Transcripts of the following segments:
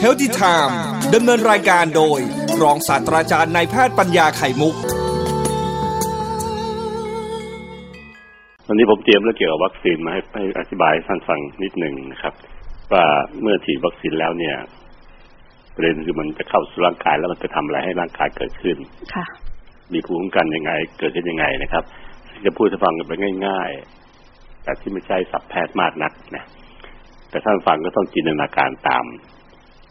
เฮลติไทม์ดำเนินรายการโดย รองศาสตราจารย์นายแพทย์ปัญญาไข่มุก วันนี้ผมเตรียมเรื่องเกี่ยวกับวัคซีนมาให้ให้อธิบายให้ท่านฟังนิดหนึ่งนะครับ ว่าเมื่อฉีดวัคซีนแล้วเนี่ยประเด็นคือมันจะเข้าสู่ร่างกายแล้วมันจะทำอะไรให้ร่างกายเกิดขึ้นค่ะ มีภูมิคุ้มกันยังไง เกิดขึ้นยังไงนะครับ จะพูดให้ฟังกันไปง่าย ๆ แต่ที่ไม่ใช่สับแพทย์มากนักนะ แต่ท่านฟังก็ต้องจินตนาการตาม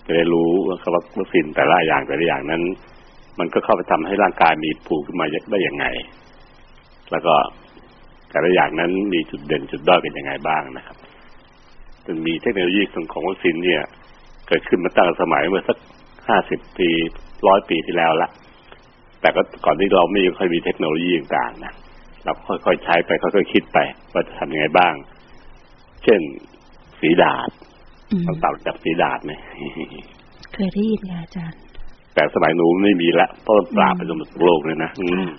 จะได้รู้ว่าวัคซีนแต่ละอย่างแต่ละอย่างนั้น มันก็เข้าไปทำให้ร่างกายมีภูมิขึ้นมาได้ยังไง แล้วก็แต่ละอย่างนั้นมีจุดเด่นจุดด้อยเป็นยังไงบ้างนะครับจนมีเทคโนโลยีของวัคซีนเนี่ย เกิดขึ้นมาตั้งสมัยเมื่อสักห้าสิบปีร้อยปีที่แล้วละ แต่ก็ก่อนที่เราไม่ค่อยมีเทคโนโลยีต่างๆนะเราค่อยๆใช้ไปค่อยๆคิดไปว่าจะทำยังไงบ้าง เช่น สีดาดอืมต้องตัดจับสีดาดไหมเคยได้ยินค่ะอาจารย์ แต่สมัยหนูไม่มีละเพราะมันปราบไปจนหมดโลกเลยนะอืม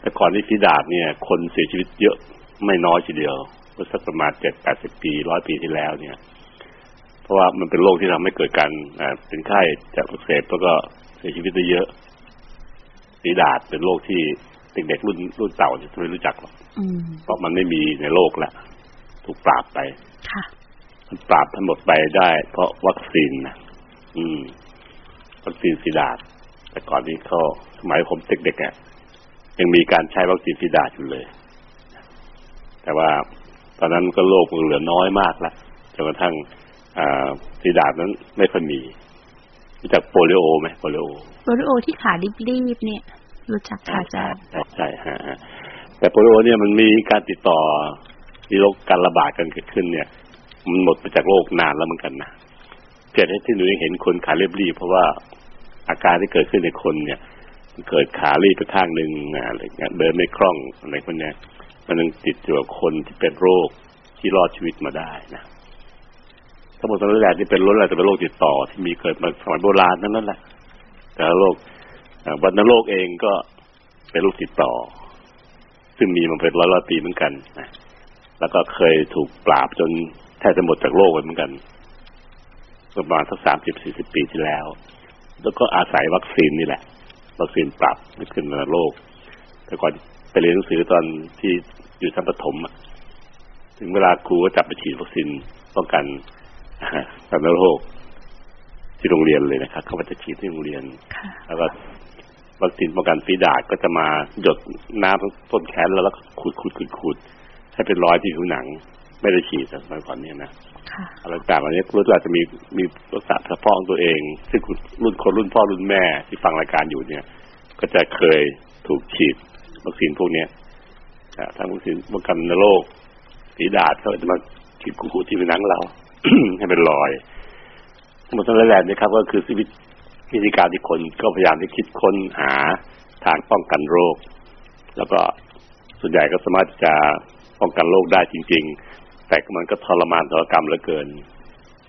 แต่ก่อนที่ฝีดาดเนี่ย คนเสียชีวิตเยอะไม่น้อยทีเดียวเมื่อสักประมาณเจ็ดแปดสิบปีร้อยปีที่แล้วเนี่ย เพราะว่ามันเป็นโรคที่ทำให้เกิดการอ่าเป็นไข้จากอักเสบแล้วก็เสียชีวิตได้เยอะฝีดาดเป็นโรคที่เด็กๆรุ่นรุ่นเต่าจะไม่รู้จักหรอกอืมเพราะมันไม่มีในโลกละถูกปราบไปค่ะมัน ปราบทั้งหมดไปได้ เพราะวัคซีนนะอืม วัคซีนฟีดาดแต่ก่อนนี้เขาสมัยผมเด็กๆอะยังมีการใช้วัคซีนฟีดาดอยู่เลย แต่ว่าตอนนั้นก็โรคมันเหลือน้อยมากละจนกระทั่งอ่าฟีดาดนั้นไม่ค่อยมีรู้จักโปลิโอไหมโปลิโอโปลิโอที่ขารีบๆเนี่ยรู้จักค่ะอาจารย์ใช่ใช่ฮะฮะแต่โปลิโอเนี่ยมันมีการติดต่อมีโรคการระบาดกันเกิดขึ้นเนี่ย มันหมดไปจากโลกนานแล้วเหมือนกันนะเกิดให้ที่หนูยังเห็นคนขาเรียบๆเพราะว่าอาการที่เกิดขึ้นในคนเนี่ยเกิดขารีบไปข้างหนึ่งอะอะไรเงี้ยเดินไม่คล่องอะไรพวกเนี้ยมันยังติดอยู่กับคนที่เป็นโรคที่รอดชีวิตมาได้นะทั้งหมดทั้งนั้นแหละที่เป็นโรคอะไรจะเป็นโรคติดต่อ ที่มีเกิดมาสมัยโบราณนั่นนั่นแหละแต่โรควัณโรคเองก็เป็นโรคติดต่อ ซึ่งมีมาเป็นร้อยร้อยปีเหมือนกันนะแล้วก็เคยถูกปราบจน แทบจะหมดจากโลกไปเหมือนกันประมาณสักสามสิบสี่สิบปีที่แล้ว แล้วก็อาศัยวัคซีนนี่แหละ วัคซีนปรับให้ขึ้นมาโลก แต่ก่อนไปเรียนหนังสือตอนที่อยู่ชั้นประถมอะถึงเวลาครูก็จับไปฉีดวัคซีนป้องกันวัณโรคที่โรงเรียนเลยนะครับ เขาก็จะฉีดที่โรงเรียนค่ะแล้วก็วัคซีนป้องกันฝีดาดก็จะมาหยดน้ำต้นแขนแล้วแล้วก็ขูดขูดขูดขูดให้เป็นรอยที่ผิวหนัง ไม่ได้ฉีดสมัยก่อนเนี่ยนะค่ะอะไรต่างๆเหล่านี้รู้ว่าจะมีมีลักษณะเฉพาะของตัวเอง ซึ่งรุ่นคนรุ่นพ่อรุ่นแม่ที่ฟังรายการอยู่เนี่ย ก็จะเคยถูกฉีดวัคซีนพวกเนี้ยอ่าทั้งวัคซีนป้องกันโรคฝีดาดเขาจะมาฉีดขูดๆที่ผิวหนังเราให้เป็นรอยทั้งหมดทั้งหลายนี่ครับ ก็คือชีวิตวิธีการที่คนก็พยายามที่คิดค้นหาทางป้องกันโรค แล้วก็ส่วนใหญ่ก็สามารถจะป้องกันโรคได้จริง ๆ แต่มันก็ทรมานทรกรรมเหลือเกิน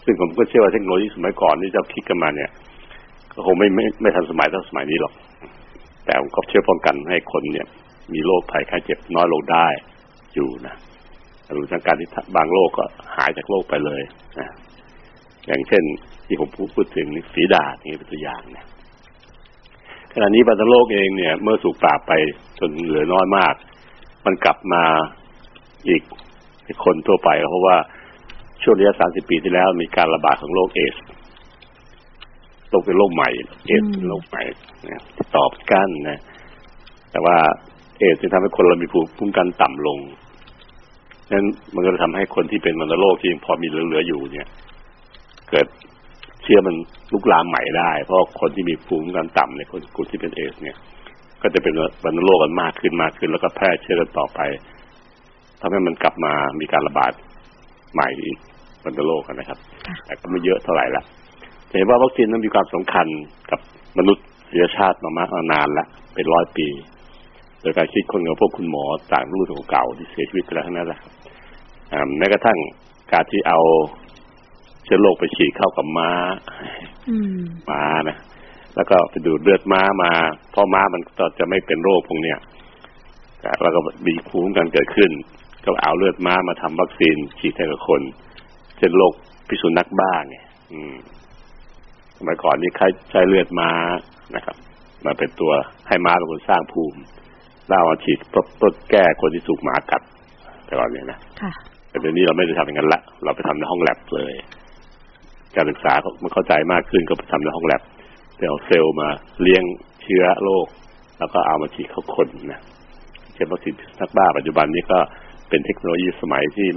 ซึ่งผมก็เชื่อว่าเทคโนโลยีสมัยก่อนที่เราคิดกันมาเนี่ย ก็คงไม่ไม่ไม่ทันสมัยเท่าสมัยนี้หรอก แต่ผมก็เชื่อป้องกันให้คนเนี่ย มีโรคภัยไข้เจ็บน้อยลงได้อยู่นะหรือทางการที่บางโรคก็หายจากโรคไปเลยนะอย่างเช่น ที่ผมพูดถึงฝีดาดนี่เป็นตัวอย่างเนี่ยขณะนี้บัตโลกเองเนี่ย เมื่อถูกปราบไปจนเหลือน้อยมาก มันกลับมาอีก คนทั่วไปเพราะว่าช่วงระยะสามสิบปีที่แล้วมีการระบาดของโรคเอดส์โรคเป็นโรคใหม่ เอดส์เป็นโรคใหม่นะที่ตอบกันนะ แต่ว่าเอดส์จะทำให้คนเรามีภูมิคุ้มกันต่ำลงนั้นมันก็จะทำให้คนที่เป็นวัณโรคที่ยังพอมีเหลือๆอยู่เนี่ย เกิดเชื้อมันลุกลามใหม่ได้ เพราะคนที่มีภูมิคุ้มกันต่ำในคนกลุ่มที่เป็นเอดส์ เนี่ย ก็จะเป็นวัณโรคกันมากขึ้นมากขึ้น แล้วก็แพร่เชื้อกันต่อไป ทำให้มันกลับมามีการระบาดใหม่อีกวัณโรคกันนะครับค่ะแต่ก็ไม่เยอะเท่าไหร่ละจะเห็นว่าวัคซีนนั้นมีความสำคัญกับมนุษยชาติมามากมานานแล้วเป็นร้อยปี โดยการคิดคนกับพวกคุณหมอต่างรุ่นเก่าๆที่เสียชีวิตไปแล้วทั้งนั้นแหละครับอ่าแม้กระทั่งการที่เอาเชื้อโรคไปฉีดเข้ากับม้าอืมม้านะแล้วก็ไปดูดเลือดม้ามาเพราะม้ามันก็จะไม่เป็นโรคพวกเนี้ยแล้วก็มีภูมิคุ้มกันเกิดขึ้น ก็เอาเลือดม้ามาทำวัคซีนฉีดให้กับคนเช่นโรคพิษสุนัขบ้าไงอืมสมัยก่อนนี่ใช้ใช้เลือดม้านะครับ มาเป็นตัวให้ม้าเป็นคนสร้างภูมิแล้วเอามาฉีดเพื่อแก้คนที่ถูกหมากัดแต่ก่อนเนี่ยนะค่ะแต่เดี๋ยวนี้เราไม่ได้ทำอย่างนั้นละเราไปทำในห้องแลบเลย การศึกษามันเข้าใจมากขึ้นก็ไปทำในห้องแล็บไปเอาเซลล์มาเลี้ยงเชื้อโรคแล้วก็เอามาฉีดเข้าคนนะเช่นวัคซีนพิษสุนัขบ้าปัจจุบันนี้ก็ เป็นเทคโนโลยีสมัยที่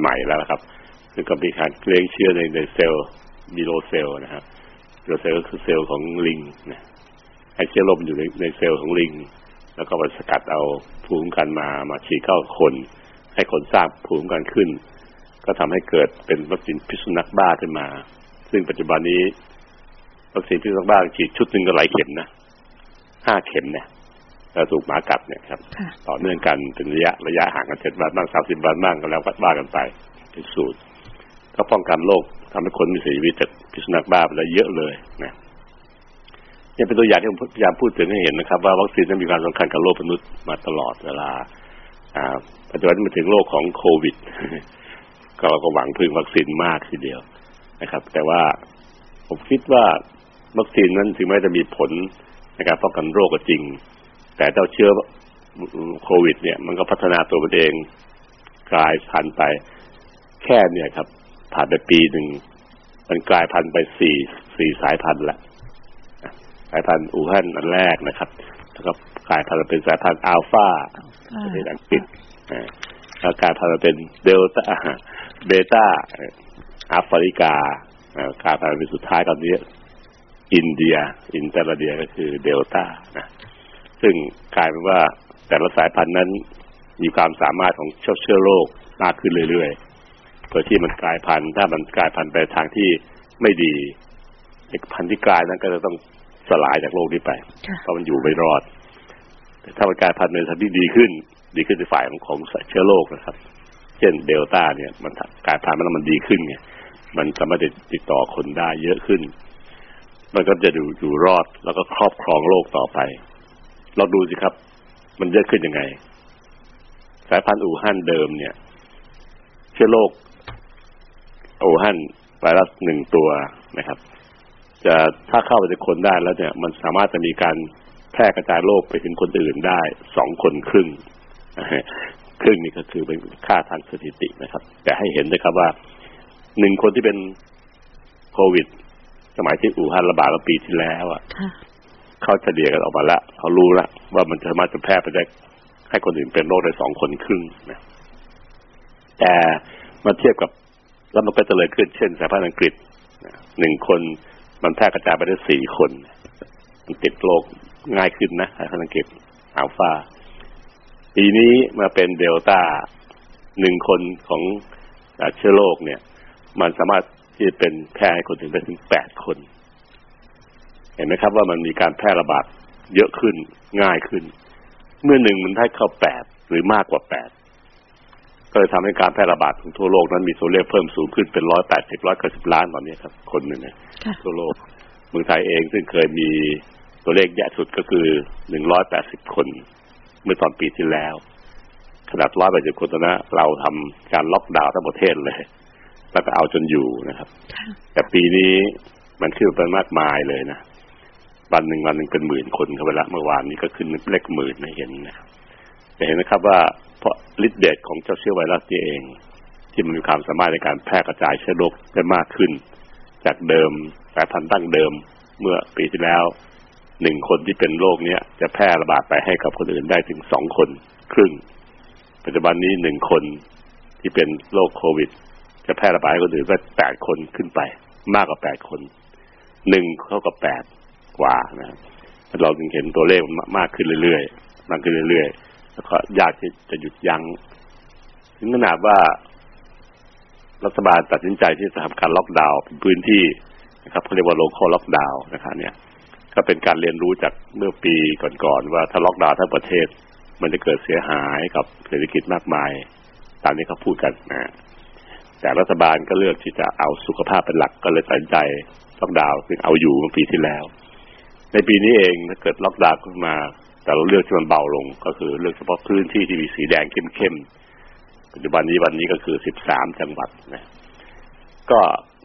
ใหม่ ๆ แล้วนะครับ คือก็มีการเลี้ยงเชื้อในในเซลล์ Vero cell นะครับ Vero cell ก็คือเซลล์ของลิงนะให้เชื้อโรคมันอยู่ในในเซลล์ของลิง แล้วก็ไปสกัดเอาภูมิคุ้มกันมามาฉีดเข้าคน ให้คนสร้างภูมิคุ้มกันขึ้น ก็ทำให้เกิดเป็นวัคซีนพิษสุนัขบ้าขึ้นมา ซึ่งปัจจุบันนี้วัคซีนพิษสุนัขบ้าฉีดชุดหนึ่งก็หลายเข็มนะห้าเข็มเนี่ย ถูกหมากัดเนี่ยครับค่ะต่อเนื่องกันเป็นระยะระยะห่างกันเจ็ดวันบ้างสามสิบวันบ้างก็แล้วว่ากันไปเป็นสูตร ก็ป้องกันโรคทำให้คนมีเสียชีวิตจากพิษสุนัขบ้าไปแล้วเยอะเลยนะนี่เป็นตัวอย่างที่ผมพยายามพูดถึงให้เห็นนะครับ ว่าวัคซีนนั้นมีความสำคัญกับโลกมนุษย์มาตลอดเวลา อ่าปัจจุบันมาถึงโรคของโควิด ก็เราก็หวังพึ่งวัคซีนมากทีเดียวนะครับ แต่ว่าผมคิดว่าวัคซีนนั้นถึงแม้จะมีผลในการป้องกันโรคก็จริง แต่เจ้าเชื้อโควิด เนี่ย มันก็พัฒนาตัวมันเองกลายพันธุ์ไป แค่เนี่ยครับ ผ่านไปปีหนึ่งมันกลายพันธุ์ไปสี่สี่สายพันธุ์ละสายพันธุ์อู่ฮั่นอันแรกนะครับแล้วก็กลายพันธุ์เป็นสายพันธุ์อัลฟาประเทศอังกฤษอ่าแล้วกลายพันธุ์เป็นเดลต้าเบต้าแอฟริกาอ่ากลายพันธุ์เป็นสุดท้ายตอนนี้ อินเดีย อินเตอร์เดียก็คือเดลต้านะ ซึ่งกลายเป็นว่าแต่ละสายพันธุ์นั้นมีความสามารถของเชื้อเชื้อโรคมากขึ้นเรื่อยๆโดยที่มันกลายพันธุ์ถ้ามันกลายพันธุ์ไปทางที่ไม่ดีไอ้พันธุ์ที่กลายนั้นก็จะต้องสลายจากโลกนี้ไปค่ะเพราะมันอยู่ไม่รอด แต่ถ้ามันกลายพันธุ์ในทางที่ดีขึ้น ดีขึ้นในฝ่ายของของเชื้อโรคนะครับ เช่นเดลต้าเนี่ย มันกลายพันธุ์มันมันดีขึ้นไงมันสามารถจะติดต่อคนได้เยอะขึ้น มันก็จะอยู่อยู่รอดแล้วก็ครอบครองโลกต่อไป เราดูสิครับ มันเยอะขึ้นยังไง สายพันธุ์อู่ฮั่นเดิมเนี่ย เชื้อโรคอู่ฮั่นไวรัสหนึ่งตัวนะครับ จะถ้าเข้าไปในคนได้แล้วเนี่ย มันสามารถจะมีการแพร่กระจายโรคไปถึงคนอื่นได้สองคนครึ่งครึ่งนี่ก็คือเป็นค่าทางสถิตินะครับ แต่ให้เห็นเลยครับว่าหนึ่งคนที่เป็นโควิด สมัยที่อู่ฮั่นระบาดเมื่อปีที่แล้วอะค่ะ เขาเฉลี่ยกันออกมาแล้วเขารู้แล้วว่ามันสามารถจะแพร่ไปได้ให้คนอื่นเป็นโรคได้สองคนครึ่งนะแต่มาเทียบกับแล้วมันก็จะเลยขึ้นเช่นสายพันธุ์อังกฤษหนึ่งคนมันแพร่กระจายไปได้สี่คน มันติดโรคง่ายขึ้นนะสายพันธุ์อังกฤษอัลฟาปีนี้มาเป็นเดลต้าหนึ่งคนของเชื้อโรคเนี่ย มันสามารถที่จะเป็นแพร่ให้คนอื่นได้ถึงแปดคน เห็นไหมครับว่ามันมีการแพร่ระบาดเยอะขึ้นง่ายขึ้น เมื่อหนึ่งมันได้เข้าแปดหรือมากกว่าแปดก็เลยทำให้การแพร่ระบาดของทั่วโลกนั้นมีตัวเลขเพิ่มสูงขึ้นเป็นร้อยแปดสิบร้อยเก้าสิบล้านตอนนี้ครับ คนหนึ่งเนี่ยค่ะทั่วโลกเมืองไทยเองซึ่งเคยมีตัวเลขแย่สุดก็คือหนึ่งร้อยแปดสิบคน เมื่อตอนปีที่แล้ว ขนาดร้อยแปดสิบคนตอนนั้นเราทำการล็อกดาวน์ทั้งประเทศเลย แล้วก็เอาจนอยู่นะครับค่ะแต่ปีนี้มันขึ้นไปมากมายเลยนะ วันหนึ่งวันหนึ่งเป็นหมื่นคนเข้าไปละเมื่อวานนี้ก็ขึ้นเลขหมื่นนะเห็นนะครับจะเห็นนะครับว่าเพราะฤทธิ์เดชของเจ้าเชื้อไวรัสนี้เอง ที่มันมีความสามารถในการแพร่กระจายเชื้อโรคได้มากขึ้น จากเดิมสายพันธุ์ตั้งเดิมเมื่อปีที่แล้วหนึ่งคนที่เป็นโรคเนี้ยจะแพร่ระบาดไปให้กับคนอื่นได้ถึงสองคนครึ่ง ปัจจุบันนี้หนึ่งคนที่เป็นโรคโควิด จะแพร่ระบาดให้คนอื่นได้แปดคนขึ้นไป มากกว่าแปดคนหนึ่งเท่ากับแปด กว่านะครับเราจึงเห็นตัวเลขมันมากขึ้นเรื่อยๆมากขึ้นเรื่อยๆแล้วก็ยากที่จะหยุดยั้งถึงขนาดว่ารัฐบาลตัดสินใจที่จะทำการล็อกดาวน์เป็นพื้นที่นะครับเขาเรียกว่า local lockdown นะครับ เนี่ย ก็เป็นการเรียนรู้จากเมื่อปีก่อนๆว่าถ้าล็อกดาวน์ทั้งประเทศ มันจะเกิดเสียหายกับเศรษฐกิจมากมาย ตามที่เขาพูดกันนะแต่รัฐบาลก็เลือกที่จะเอาสุขภาพเป็นหลักก็เลยตัดสินใจล็อกดาวน์ซึ่งเอาอยู่เมื่อปีที่แล้ว ในปีนี้เองถ้าเกิดล็อกดาวน์ขึ้นมา แต่เราเลือกที่มันเบาลง ก็คือเลือกเฉพาะพื้นที่ที่มีสีแดงเข้มๆปัจจุบันนี้วันนี้ก็คือ13จังหวัดนะก็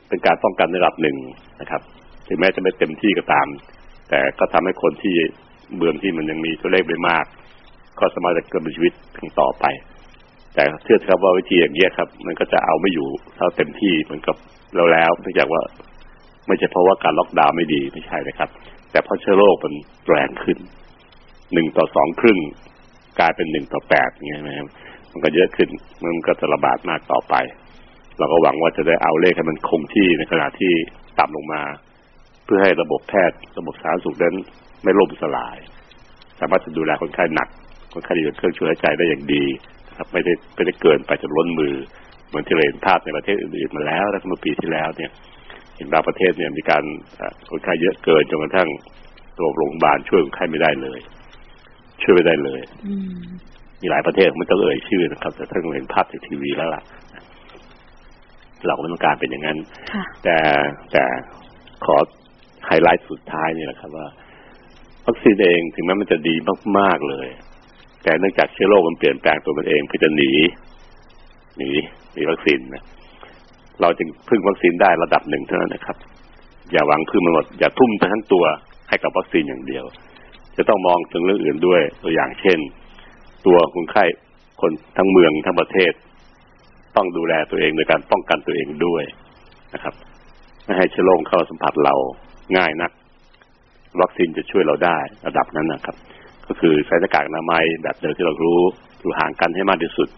เป็นการป้องกันระดับหนึ่งนะครับถึงแม้จะไม่เต็มที่ก็ตาม แต่ก็ทำให้คนที่เมืองที่มันยังมีตัวเลขไม่มาก ก็สามารถจะเกิดชีวิตต่อไป แต่เชื่อครับว่าวิธีอย่างนี้ครับ มันก็จะเอาไม่อยู่เท่าเต็มที่เหมือนกับเราแล้วเนื่องจากว่า ไม่ใช่เพราะว่าการล็อกดาวน์ไม่ดีไม่ใช่นะครับ แต่เพราะเชื้อโรคมันแรงขึ้นหนึ่งต่อสองครึ่ง กลายเป็นหนึ่งต่อแปดไงนะครับมันก็เยอะขึ้น มันก็จะระบาดมากต่อไป เราก็หวังว่าจะได้เอาเลขให้มันคงที่ในขณะที่ต่ำลงมา เพื่อให้ระบบแพทย์ระบบสาธารณสุขนั้นไม่ล่มสลาย สามารถจะดูแลคนไข้หนักคนไข้ที่อยู่เครื่องช่วยหายใจได้อย่างดีครับไม่ได้ไม่ได้เกินไปจนล้นมือ เหมือนที่เราเห็นภาพในประเทศอื่นๆมาแล้วแล้วเมื่อปีที่แล้วเนี่ย เห็นบางประเทศเนี่ยมีการคนไข้เยอะเกินจนกระทั่งตัวโรงพยาบาลช่วยคนไข้ไม่ได้เลย ช่วยไม่ได้เลยมีหลายประเทศไม่ต้องเอ่ยชื่อนะครับ แต่ท่านเห็นภาพในทีวีแล้วล่ะเราก็ไม่ต้องการเป็นอย่างนั้น แต่แต่ขอไฮไลท์สุดท้ายนี่แหละครับว่าวัคซีนเองถึงแม้มันจะดีมาก ๆ เลย แต่เนื่องจากเชื้อโรคมันเปลี่ยนแปลงตัวมันเองเพื่อจะหนีหนีหนีวัคซีนนะ เราจึงพึ่งวัคซีนได้ระดับหนึ่งเท่านั้นนะครับ อย่าหวังพึ่งมันหมด อย่าทุ่มทั้งตัวให้กับวัคซีนอย่างเดียว จะต้องมองถึงเรื่องอื่นด้วยตัวอย่างเช่น ตัวคนไข้คนทั้งเมืองทั้งประเทศ ต้องดูแลตัวเองโดยการป้องกันตัวเองด้วยนะครับไม่ให้เชื้อโรคเข้าสัมผัสเราง่ายนัก วัคซีนจะช่วยเราได้ระดับนั้นนะครับ ก็คือใส่หน้ากากอนามัยแบบเดิมที่เรารู้อยู่ห่างกันให้มากที่สุด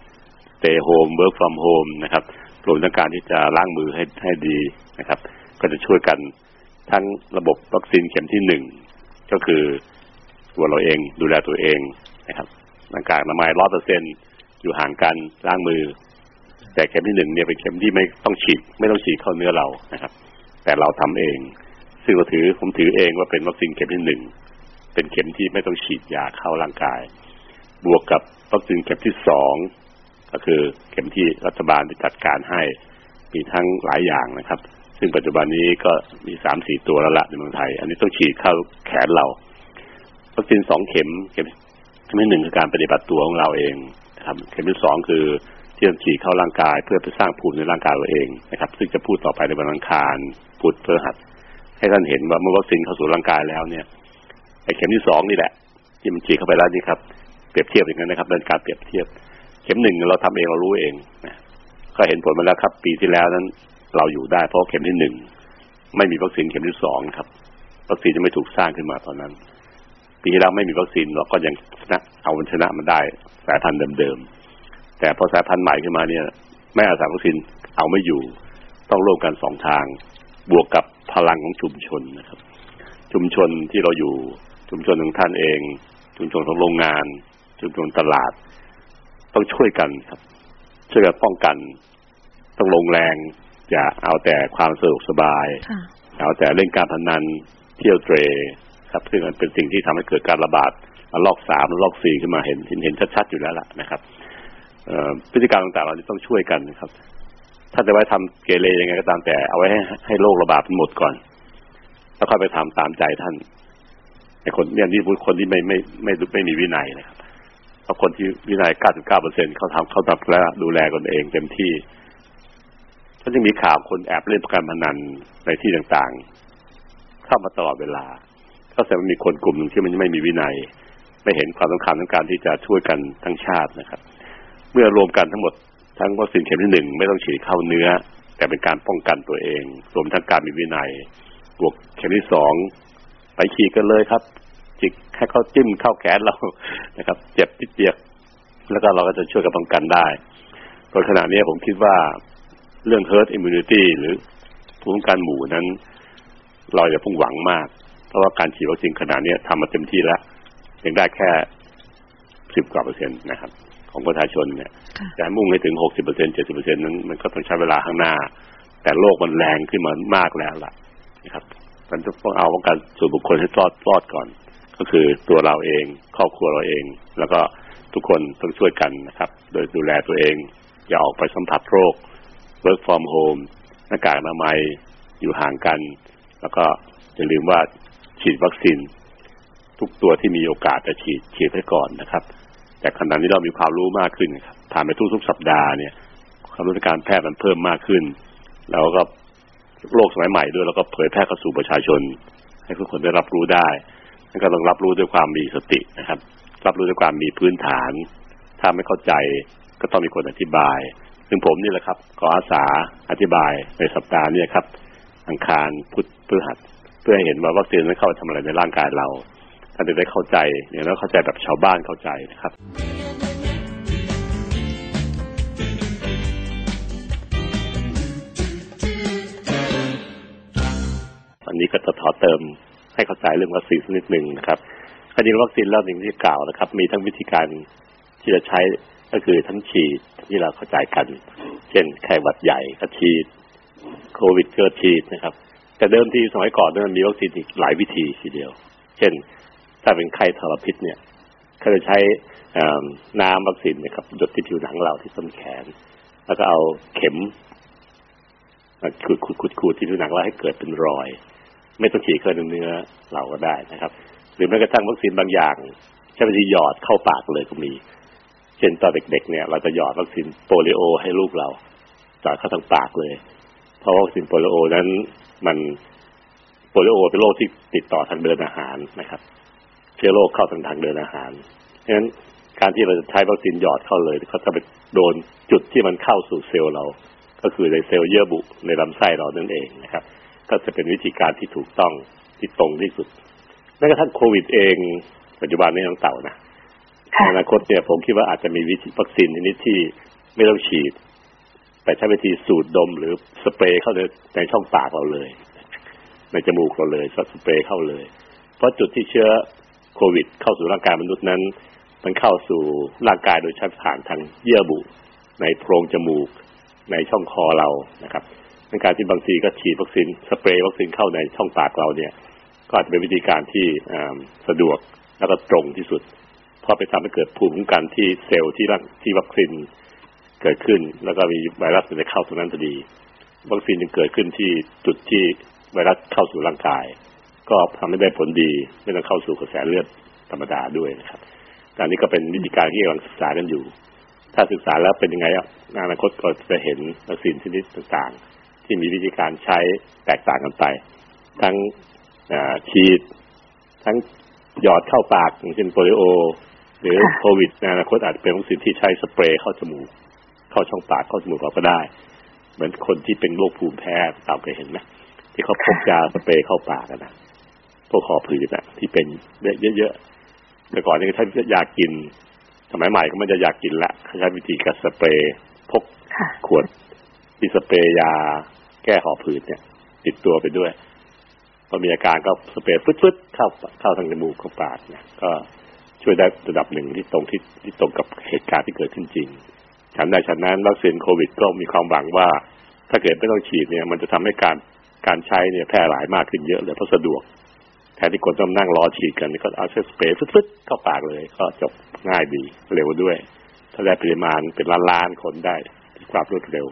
stay home work from home นะครับ รวมทั้งการที่จะล้างมือให้ให้ดีนะครับ ก็จะช่วยกันทั้งระบบวัคซีนเข็มที่หนึ่งก็คือตัวเราเองดูแลตัวเองนะครับหน้ากากอนามัยร้อยเปอร์เซ็นอยู่ห่างกันล้างมือ แต่เข็มที่หนึ่งเนี่ยเป็นเข็มที่ไม่ต้องฉีดไม่ต้องฉีดเข้าเนื้อเรานะครับ แต่เราทำเอง ซึ่งเราถือผมถือเองว่าเป็นวัคซีนเข็มที่หนึ่งเป็นเข็มที่ไม่ต้องฉีดยาเข้าร่างกาย บวกกับวัคซีนเข็มที่สอง ก็คือเข็มที่รัฐบาลได้จัดการให้มีทั้งหลายอย่างนะครับ ซึ่งปัจจุบันนี้ก็มีสามสี่ตัวแล้วละในเมืองไทย อันนี้ต้องฉีดเข้าแขนเราวัคซีนสองเข็มเข็มที่หนึ่งคือการปฏิบัติตัวของเราเองนะครับ เข็มที่สองคือที่ต้องฉีดเข้าร่างกาย เพื่อไปสร้างภูมิในร่างกายเราเองนะครับ ซึ่งจะพูดต่อไปในวันอังคารพุธเพื่อหัด ให้ท่านเห็นว่าเมื่อวัคซีนเข้าสู่ร่างกายแล้วเนี่ยไอ้เข็มที่สองนี่แหละ ที่มันฉีดเข้าไปแล้วนี่ครับเปรียบเทียบอย่างนั้นนะครับเป็นการเปรียบเทียบ เข็มหนึ่งเราทำเองเรารู้เองนะก็เห็นผลมาแล้วครับ ปีที่แล้วนั้น เราอยู่ได้เพราะเข็มที่หนึ่งไม่มีวัคซีนเข็มที่สองครับ วัคซีนจะไม่ถูกสร้างขึ้นมาตอนนั้น ปีที่แล้วไม่มีวัคซีนเราก็ยังชนะเอาชนะมันได้สายพันธุ์เดิมๆแต่พอสายพันธุ์ใหม่ขึ้นมาเนี่ยไม่อาศัยวัคซีนเอาไม่อยู่ ต้องร่วมกันสองทาง บวกกับพลังของชุมชนนะครับ ชุมชนที่เราอยู่ชุมชนของท่านเอง ชุมชนของโรงงาน ชุมชนตลาด ต้องช่วยกันครับ ช่วยกันป้องกัน ต้องลงแรง อย่าเอาแต่ความสะดวกสบายเอาแต่เล่นการพนันเที่ยวเตรครับซึ่งมันเป็นสิ่งที่ทำให้เกิดการระบาดลอกสามลอกสี่ขึ้นมาเห็นเห็นชัดๆอยู่แล้วล่ะนะครับพฤติกรรมต่างๆเราต้องช่วยกันนะครับ ถ้าจะไว้ทำเกเรยังไงก็ตามแต่เอาไว้ให้ให้โรคระบาดหมดก่อน แล้วค่อยไปทำตามใจท่านไอ้คนเนี่ยนี่พูดคนที่ไม่ไม่ไม่ไม่มีวินัยนะครับเพ ราะคนที่วินัยเก้าสิบเก้าเปอร์เซ็นเขาทำเขาทำแล้วดูแลกันเองเต็มที่ก็จะมีข่าวคนแอบเล่นการพนันในที่ต่างๆ เข้ามาตลอดเวลาก็แสดงว่ามีคนกลุ่มหนึ่งที่มันไม่มีวินัย ไม่เห็นความสำคัญของการที่จะช่วยกันทั้งชาตินะครับ เมื่อรวมกันทั้งหมดทั้งวัคซีนเข็มที่หนึ่งไม่ต้องฉีดเข้าเนื้อ แต่เป็นการป้องกันตัวเอง รวมทั้งการมีวินัย บวกเข็มที่สองไปฉีดกันเลยครับ จิกให้เขาจิ้มเข้าแขนเรานะครับ เจ็บปิดเปียก แล้วก็เราก็จะช่วยกันป้องกันได้โดยขณะนี้ผมคิดว่าเรื่อง herd immunity หรือภูมิคุ้มกันหมู่นั้น เราอย่าพุ่งหวังมาก เพราะว่าการฉีดวัคซีนขนาดนี้ทำมาเต็มที่แล้วยังได้แค่สิบกว่าเปอร์เซ็นต์นะครับ ของประชาชนเนี่ยจะมุ่งให้ถึงหกสิบเปอร์เซ็นเจ็ดสิบเปอร์เซ็นนั้นมันก็ต้องใช้เวลาข้างหน้า แต่โลกมันแรงขึ้นมามากแล้วล่ะนะครับมันต้องเอาป้องกันส่วนบุคคลให้รอดรอดก่อน ก็คือตัวเราเองครอบครัวเราเอง แล้วก็ทุกคนต้องช่วยกันนะครับ โดยดูแลตัวเอง อย่าออกไปสัมผัสโรค work from home หน้ากากอนามัยอยู่ห่างกัน แล้วก็อย่าลืมว่าฉีดวัคซีนทุกตัวที่มีโอกาสจะฉีดฉีดให้ก่อนนะครับแต่ขณะนี้เรามีความรู้มากขึ้นครับผ่านไปทุกๆสัปดาห์เนี่ยความรู้ในการแพทย์มันเพิ่มมากขึ้น แล้วก็โลกสมัยใหม่ด้วย แล้วก็เผยแพร่เข้าสู่ประชาชน ให้ทุกคนได้รับรู้ได้ ก็ต้องรับรู้ด้วยความมีสตินะครับ รับรู้ด้วยความมีพื้นฐาน ถ้าไม่เข้าใจก็ต้องมีคนอธิบาย ซึ่งผมนี่แหละครับ ขออาสาอธิบายในสัปดาห์นี้ครับ อังคารพุธพฤหัส เพื่อให้เห็นว่าวัคซีนนั้นเข้าไปทำอะไรในร่างกายเราท่านจะได้เข้าใจเนี่ยแล้วเข้าใจแบบชาวบ้านเข้าใจนะครับอันนี้ก็จะขอเติม ให้เข้าใจเรื่องวัคซีนสักนิดหนึ่งนะครับคดีวัคซีนแล้วหนึ่งที่กล่าวนะครับ มีทั้งวิธีการที่จะใช้ก็คือทั้งฉีดที่เราเข้าใจกัน เช่นไข้หวัดใหญ่ก็ฉีด โควิดก็ฉีดนะครับ แต่เดิมทีสมัยก่อนนั้นมันมีวัคซีนอีกหลายวิธีทีเดียว เช่น ถ้าเป็นไข้ทรพิษเนี่ยเขาจะใช้น้ำวัคซีนนะครับหยดที่ผิวหนังเราที่ต้นแขน แล้วก็เอาเข็มขูดขูดขูดขูดที่ผิวหนังเราให้เกิดเป็นรอย ไม่ต้องฉีดเข้าเนื้อเราก็ได้นะครับ หรือแม้กระทั่งวัคซีนบางอย่างใช้วิธีหยอดเข้าปากเลยก็มี เช่นตอนเด็ก ๆ เนี่ย เราจะหยอดวัคซีนโปลิโอ ให้ลูกเราหยอดเข้าทางปากเลย เพราะวัคซีนโปลิโอนั้นมันโปลิโอเป็นโรคที่ติดต่อทางเดินอาหารนะครับ เชื้อโรคเข้าทางทางเดินอาหารเพราะฉะนั้นการที่เราจะใช้วัคซีนหยอดเข้าเลยเขาจะไปโดนจุดที่มันเข้าสู่เซลล์เรา ก็คือในเซลล์เยื่อบุในลำไส้เรานั่นเองนะครับ ก็จะเป็นวิธีการที่ถูกต้องที่ตรงที่สุดแม้กระทั่งโควิดเอง ปัจจุบันนี้ยังเต่านะอนาคตเนี่ยผมคิดว่าอาจจะมีวิธีวัคซีนชนิดที่ไม่ต้องฉีด แต่ใช้วิธีสูดดมหรือสเปรย์เข้าในในช่องปากเราเลย ในจมูกเราเลยสเปรย์เข้าเลย เพราะจุดที่เชื้อโควิด เข้าสู่ร่างกายมนุษย์นั้น มันเข้าสู่ร่างกายโดยใช้ผ่านทางเยื่อบุ ในโพรงจมูก ในช่องคอเรานะครับ ในการที่บางทีก็ฉีดวัคซีนสเปรย์วัคซีนเข้าในช่องปากเราเนี่ย ก็อาจจะเป็นวิธีการที่สะดวกแล้วก็ตรงที่สุด เพราะไปทำให้เกิดภูมิคุ้มกันที่เซลล์ที่ร่างที่วัคซีนเกิดขึ้น แล้วก็มีไวรัสจะเข้าตรงนั้นพอดี วัคซีนจึงเกิดขึ้นที่จุดที่ไวรัสเข้าสู่ร่างกาย ก็ทำให้ได้ผลดีไม่ต้องเข้าสู่กระแสเลือดธรรมดาด้วยนะครับการนี้ก็เป็นวิธีการที่กำลังศึกษากันอยู่ ถ้าศึกษาแล้วเป็นยังไงอะในอนาคตก็จะเห็นวัคซีนชนิดต่างๆ ที่มีวิธีการใช้แตกต่างกันไป ทั้งฉีด ทั้งหยอดเข้าปากอย่างเช่นโปลิโอ หรือโควิดในอนาคตอาจจะเป็นวัคซีนที่ใช้สเปรย์เข้าจมูก เข้าช่องปากเข้าจมูกเราก็ได้ เหมือนคนที่เป็นโรคภูมิแพ้ตามเคยเห็นไหมที่เขาพกยาสเปรย์เข้าปากนะพวกคอผืดนะที่เป็นเยอะๆแต่ก่อนนี่ใช้ยากิน สมัยใหม่ก็มันจะอยากกินละใช้วิธีการสเปรย์พกขวดที่สเปรย์ยา แก้หอบผืดเนี่ย ติดตัวไปด้วยพอมีอาการก็สเปรย์ฟึดๆเข้าเข้าทางจมูกเข้าปากเนี่ยก็ช่วยได้ระดับหนึ่งที่ตรงที่ที่ตรงกับเหตุการณ์ที่เกิดขึ้นจริงฉันใดฉันนั้นวัคซีนโควิดก็มีความหวังว่า ถ้าเกิดไม่ต้องฉีดเนี่ย มันจะทำให้การการใช้เนี่ยแพร่หลายมากขึ้นเยอะเลยเพราะสะดวกแทนที่คนต้องนั่งรอฉีดกันก็เอาสเปรย์ฟึดๆเข้าปากเลย ก็จบง่ายดีเร็วด้วย ถ้าได้ปริมาณเป็นล้านๆคนได้ความรวดเร็ว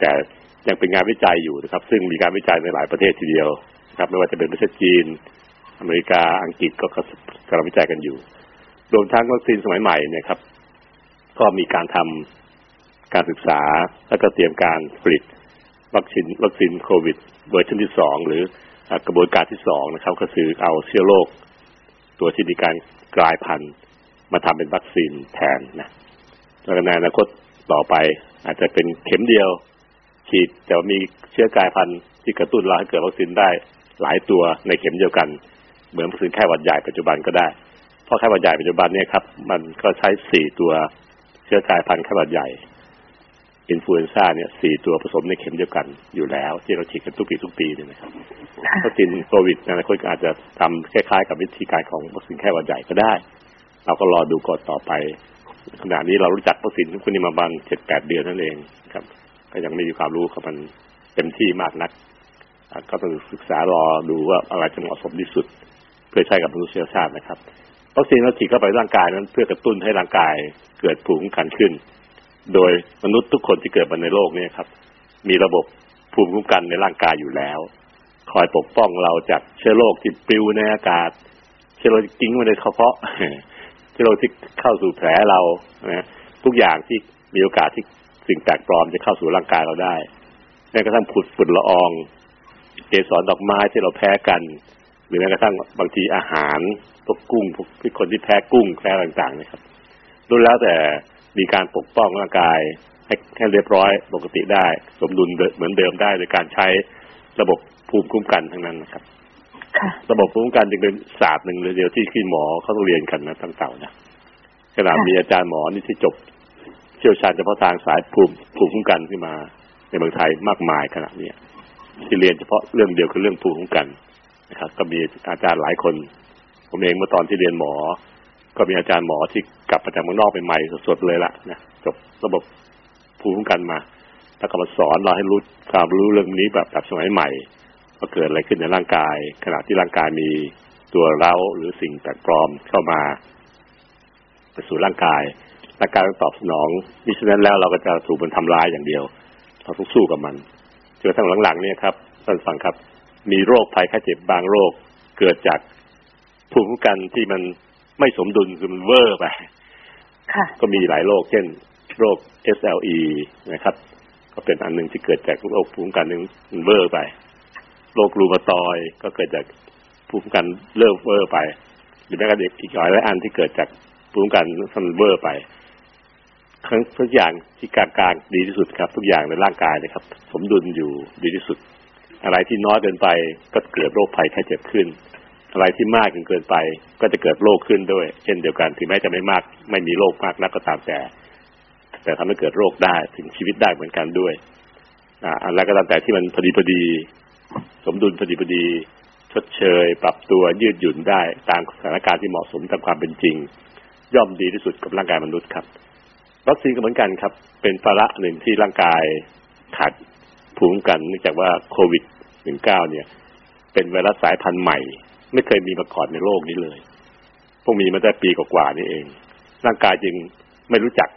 แต่ ยังเป็นงานวิจัยอยู่นะครับ ซึ่งมีการวิจัยในหลายประเทศทีเดียวครับ ไม่ว่าจะเป็นประเทศจีน อเมริกาอังกฤษก็กำลังวิจัยกันอยู่รวมทั้งวัคซีนสมัยใหม่เนี่ยครับ ก็มีการทำการศึกษาและก็เตรียมการผลิตวัคซีนวัคซีนโควิดเวอร์ชันที่สองหรือกระบวนการที่สองนะครับ ก็คือเอาเชื้อโรคตัวที่มีการกลายพันธุ์มาทำเป็นวัคซีนแทนนะแล้วในอนาคตต่อไปอาจจะเป็นเข็มเดียว ฉีดแต่มีเชื้อกลายพันธุ์ที่กระตุ้นเราให้เกิดวัคซีนได้หลายตัวในเข็มเดียวกัน เหมือนวัคซีนไข้หวัดใหญ่ปัจจุบันก็ได้ เพราะไข้หวัดใหญ่ปัจจุบันเนี่ยครับ มันก็ใช้สี่ตัวเชื้อกายพันธุ์ไข้หวัดใหญ่อินฟลูเอนซ่าเนี่ยสี่ตัวผสมในเข็มเดียวกันอยู่แล้ว ที่เราฉีดกันทุกปีทุกปีเนี่ยนะครับวัคซีนโควิดในอนาคตอาจจะทำคล้ายๆ กับวิธีการของวัคซีนไข้หวัดใหญ่ก็ได้ เราก็รอดูก่อนต่อไปขณะนี้เรารู้จักวัคซีนทุกคนนี้มาบันเจ็ดแปดเดือนนั่นเองครับ ยังไม่มีความรู้กับมันเต็มที่มากนัก ก็ต้องศึกษารอดูว่าอะไรจะเหมาะสมที่สุด เพื่อใช้กับมนุษยชาตินะครับวัคซีนเราฉีดเข้าไปร่างกายนั้นเพื่อกระตุ้นให้ร่างกายเกิดภูมิคุ้มกันขึ้น โดยมนุษย์ทุกคนที่เกิดมาในโลกนี้ครับ มีระบบภูมิคุ้มกันในร่างกายอยู่แล้ว คอยปกป้องเราจากเชื้อโรคที่ปลิวในอากาศ เชื้อโรคที่กิ้งมาในกระเพาะเชื้อโรคที่เข้าสู่แผลเรานะทุกอย่างที่มีโอกาสที่ สิ่งแปลกปลอมจะเข้าสู่ร่างกายเราได้แม้กระทั่งผุดฝุ่นละออง เกสรดอกไม้ที่เราแพ้กัน หรือแม้กระทั่งบางทีอาหารพวกกุ้งพวกคนที่แพ้กุ้งแพ้ต่างๆนะครับดูแล้วแต่มีการปกป้องร่างกายให้ให้เรียบร้อยปกติได้ สมดุลเหมือนเดิมได้โดยการใช้ระบบภูมิคุ้มกันทั้งนั้นนะครับระบบภูมิคุ้มกันจึงเป็นศาสตร์หนึ่งเลยเดียวที่ขึ้นหมอเขาต้องเรียนกันนะตั้งเต่านะขนาดมีอาจารย์หมอนี่ที่จบเชี่ยวชาญเฉพาะทางสายภูมิภูมิคุ้มกันขึ้นมา ในเมืองไทยมากมายขนาดนี้ที่เรียนเฉพาะเรื่องเดียวคือเรื่องภูมิคุ้มกันนะครับ ก็มีอาจารย์หลายคน ผมเองเมื่อตอนที่เรียนหมอ ก็มีอาจารย์หมอที่กลับมาจากเมืองนอกใหม่ๆสดๆเลยล่ะนะจบระบบภูมิคุ้มกันมาแล้วก็มาสอนเราให้รู้ความรู้เรื่องนี้แบบแบบสมัยใหม่ว่าเกิดอะไรขึ้นในร่างกาย ขณะที่ร่างกายมีตัวเราหรือสิ่งแปลกปลอมเข้ามาไปสู่ร่างกาย ร่างกายต้องตอบสนองมิฉะนั้นแล้วเราก็จะถูกมันทำลายอย่างเดียว เราต้องสู้กับมันจนทั้งหลังๆเนี่ยครับท่านฟังครับ มีโรคภัยไข้เจ็บบางโรคเกิดจากภูมิคุ้มกันที่มันไม่สมดุลคือมันเวอร์ไปก็มีหลายโรคเช่น โรค SLE นะครับ ก็เป็นอันหนึ่งที่เกิดจากโรคภูมิคุ้มกันนึงมันเวอร์ไป โรครูมาตอยด์ก็เกิดจากภูมิคุ้มกันเริ่มเวอร์ไป หรือแม้กระทั่งอีกหลายอันที่เกิดจากภูมิคุ้มกันมันเวอร์ไป ทั้งทุกอย่างที่กลางๆดีที่สุดครับ ทุกอย่างในร่างกายนะครับ สมดุลอยู่ดีที่สุด อะไรที่น้อยเกินไปก็เกิดโรคภัยแค่เจ็บขึ้น อะไรที่มากเกินไป ก็จะเกิดโรคขึ้นด้วย เช่นเดียวกันถึงแม้จะไม่มาก ไม่มีโรคมากนักก็ตามแต่ แต่ทำให้เกิดโรคได้ถึงชีวิตได้เหมือนกันด้วยอ่าอะไรก็ตามแต่ที่มันพอดีพอดี สมดุลพอดีพอดีชดเชย ปรับตัวยืดหยุ่นได้ตามสถานการณ์ที่เหมาะสมตามความเป็นจริง ย่อมดีที่สุดกับร่างกายมนุษย์ครับ วัคซีนก็เหมือนกันครับ เป็นภาระหนึ่งที่ร่างกายขาดภูมิกันเนื่องจากว่าโควิด -19 เนี่ย เป็นไวรัสสายพันธุ์ใหม่ ไม่เคยมีมาก่อนในโลกนี้เลยพวกมีมาได้ปีกว่าๆนี่เอง ร่างกายจึงไม่รู้จัก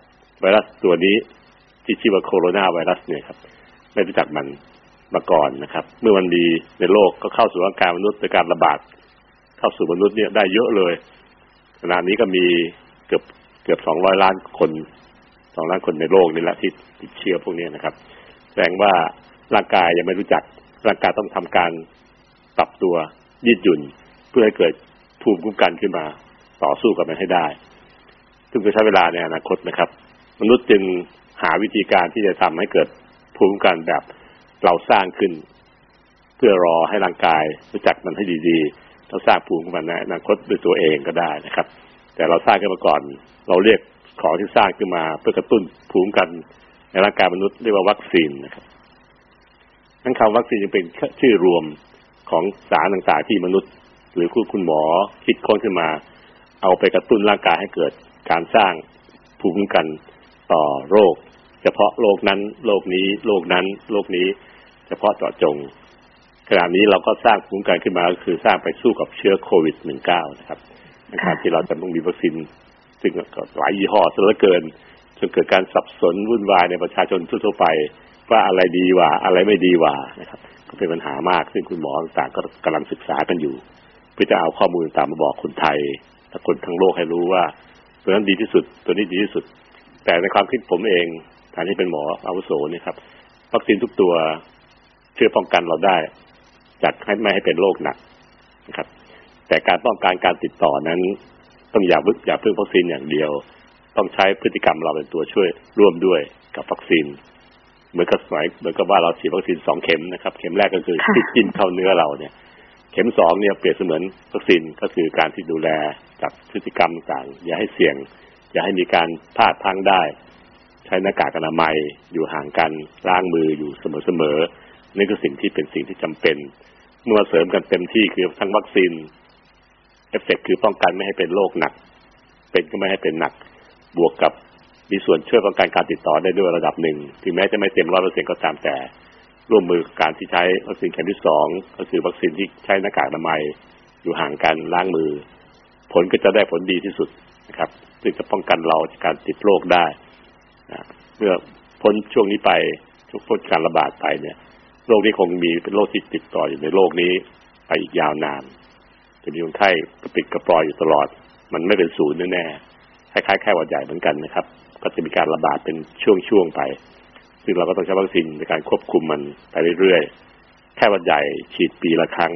ไวรัสตัวนี้ที่ชื่อว่าโคโรนาไวรัสเนี่ยครับ ไม่รู้จักมันมาก่อนนะครับ เมื่อมันมีในโลกก็เข้าสู่ร่างกายมนุษย์โดยการระบาด เข้าสู่มนุษย์เนี่ยได้เยอะเลยขณะนี้ก็มีเกือบเกือบสองร้อยล้านคน องล้านคนในโลกนี่แหละที่ติดเชื้อพวกนี้นะครับ แสดงว่าร่างกายยังไม่รู้จัก ร่างกายต้องทำการปรับตัวยืดหยุ่น เพื่อให้เกิดภูมิคุ้มกันขึ้นมา ต่อสู้กับมันให้ได้ ซึ่งจะใช้เวลาในอนาคตนะครับ มนุษย์จึงหาวิธีการที่จะทำให้เกิดภูมิคุ้มกันแบบเราสร้างขึ้น เพื่อรอให้ร่างกายรู้จักมันให้ดีๆเราสร้างภูมิคุ้มกันในอนาคตด้วยตัวเองก็ได้นะครับ แต่เราสร้างขึ้นมาก่อน เราเรียก ของที่สร้างขึ้นมาเพื่อกระตุ้นภูมิกันในร่างกายมนุษย์เรียกว่าวัคซีนนะครับทั้งคำวัคซีนยังเป็นชื่อรวมของสารต่างๆที่มนุษย์ หรือคุณคุณหมอคิดค้นขึ้นมา เอาไปกระตุ้นร่างกายให้เกิดการสร้างภูมิกันต่อโรค เฉพาะโรคนั้นโรคนี้โรคนั้นโรคนี้ เฉพาะเจาะจงขณะนี้เราก็สร้างภูมิกันขึ้นมาก็คือสร้างไปสู้กับเชื้อโควิด -19 นะครับนะครับที่เราจะต้องมีวัคซีน ซึ่งก็หลายยี่ห้อซะเหลือเกินจนเกิดการสับสนวุ่นวายในประชาชนทั่วไป ว่าอะไรดีว่า อะไรไม่ดีว่านะครับ ก็เป็นปัญหามาก ซึ่งคุณหมอต่างๆก็กำลังศึกษากันอยู่ เพื่อจะเอาข้อมูลตามมาบอกคนไทยและคนทั้งโลกให้รู้ว่า ตัวนั้นดีที่สุด ตัวนี้ดีที่สุด แต่ในความคิดผมเองฐานที่เป็นหมออาวุโสนี่ครับ วัคซีนทุกตัวช่วยป้องกันเราได้ จากให้ไม่ให้เป็นโรคหนักนะครับ แต่การป้องกันการติดต่อนั้น ต้องอย่าอย่าเพิ่งวัคซีนอย่างเดียว ต้องใช้พฤติกรรมเราเป็นตัวช่วยร่วมด้วยกับวัคซีนเหมือนกับสมัยเหมือนกับว่าเราฉีดวัคซีนสองเข็มนะครับ เข็มแรกก็คือที่จิ้มเข้าเนื้อเราเนี่ย เข็มสองเนี่ยเปรียบเสมือนวัคซีนก็คือการที่ดูแลจับพฤติกรรมต่างอย่าให้เสี่ยง อย่าให้มีการพลาดพลั้งได้ ใช้หน้ากากอนามัยอยู่ห่างกันล้างมืออยู่เสมอๆนี่คือสิ่งที่เป็นสิ่งที่จำเป็น เมื่อเสริมกันเต็มที่คือทั้งวัคซีน เอฟเฟกคือป้องกันไม่ให้เป็นโรคหนัก เป็นก็ไม่ให้เป็นหนัก บวกกับมีส่วนช่วยป้องกันการติดต่อได้ด้วยระดับหนึ่ง ถึงแม้จะไม่เต็มร้อยเปอร์เซ็นก็ตามแต่ ร่วมมือการที่ใช้วัคซีนเข็มที่สองก็คือวัคซีนที่ใช้หน้ากากอนามัยอยู่ห่างกันล้างมือ ผลก็จะได้ผลดีที่สุดนะครับซึ่งจะป้องกันเราจากการติดโรคได้นะเมื่อพ้นช่วงนี้ไปช่วงพ้นการระบาดไปเนี่ย โรคนี้คงมีเป็นโรคที่ติดต่ออยู่ในโลกนี้ไปอีกยาวนาน จะมีคนไข้กระปิดกระปลอยอยู่ตลอด มันไม่เป็นศูนย์แน่ๆคล้ายๆแค่หวัดใหญ่เหมือนกันนะครับ ก็จะมีการระบาดเป็นช่วงๆไป ซึ่งเราก็ต้องใช้วัคซีนในการควบคุมมันไปเรื่อยๆแค่วันใหญ่ฉีดปีละครั้ง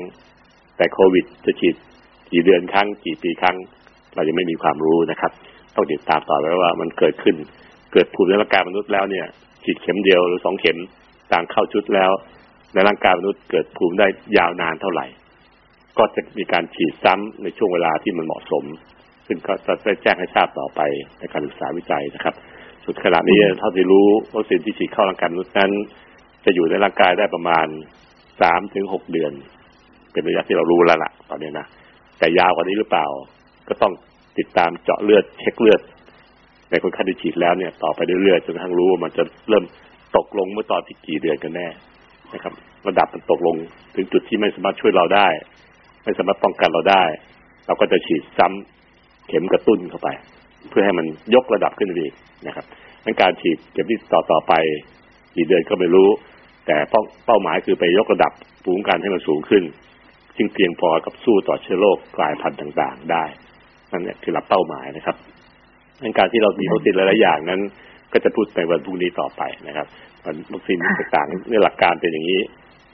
แต่โควิดจะฉีดกี่เดือนครั้ง กี่ปีครั้ง เรายังไม่มีความรู้นะครับต้องติดตามต่อไปว่ามันเกิดขึ้น เกิดภูมิในร่างกายมนุษย์แล้วเนี่ยฉีดเข็มเดียวหรือสองเข็มต่างเข้าชุดแล้ว ในร่างกายมนุษย์เกิดภูมิได้ยาวนานเท่าไหร่ ก็จะมีการฉีดซ้ำในช่วงเวลาที่มันเหมาะสม ซึ่งก็จะได้แจ้งให้ทราบต่อไปในการศึกษาวิจัยนะครับ สุดขณะนี้เท่าที่รู้วัคซีนที่ฉีดเข้าร่างกายมนุษย์นั้น จะอยู่ในร่างกายได้ประมาณสามถึงหกเดือน เป็นระยะที่เรารู้แล้วล่ะตอนนี้นะแต่ยาวกว่านี้หรือเปล่า ก็ต้องติดตามเจาะเลือดเช็คเลือดในคนไข้ที่ฉีดแล้วเนี่ย ต่อไปเรื่อยๆจนกระทั่งรู้ว่ามันจะเริ่มตกลงเมื่อตอนที่กี่เดือนกันแน่นะครับ ระดับมันตกลงถึงจุดที่ไม่สามารถช่วยเราได้ ไม่สามารถป้องกันเราได้ เราก็จะฉีดซ้ำเข็มกระตุ้นเข้าไป เพื่อให้มันยกระดับขึ้นไปอีกนะครับในการฉีดเข็มที่ต่อต่อไปกี่เดือนก็ไม่รู้ แต่เป้าหมายคือไปยกระดับภูมิคุ้มกันให้มันสูงขึ้นจึงเพียงพอกับสู้ต่อเชื้อโรคกลายพันธุ์ต่างๆ ได้นั่นแหละคือหลักเป้าหมายนะครับในการที่เรามีวัคซีนหลายๆอย่างนั้น ก็จะพูดในวันพรุ่งนี้ต่อไปนะครับวัคซีนต่างๆในหลักการเป็นอย่างนี้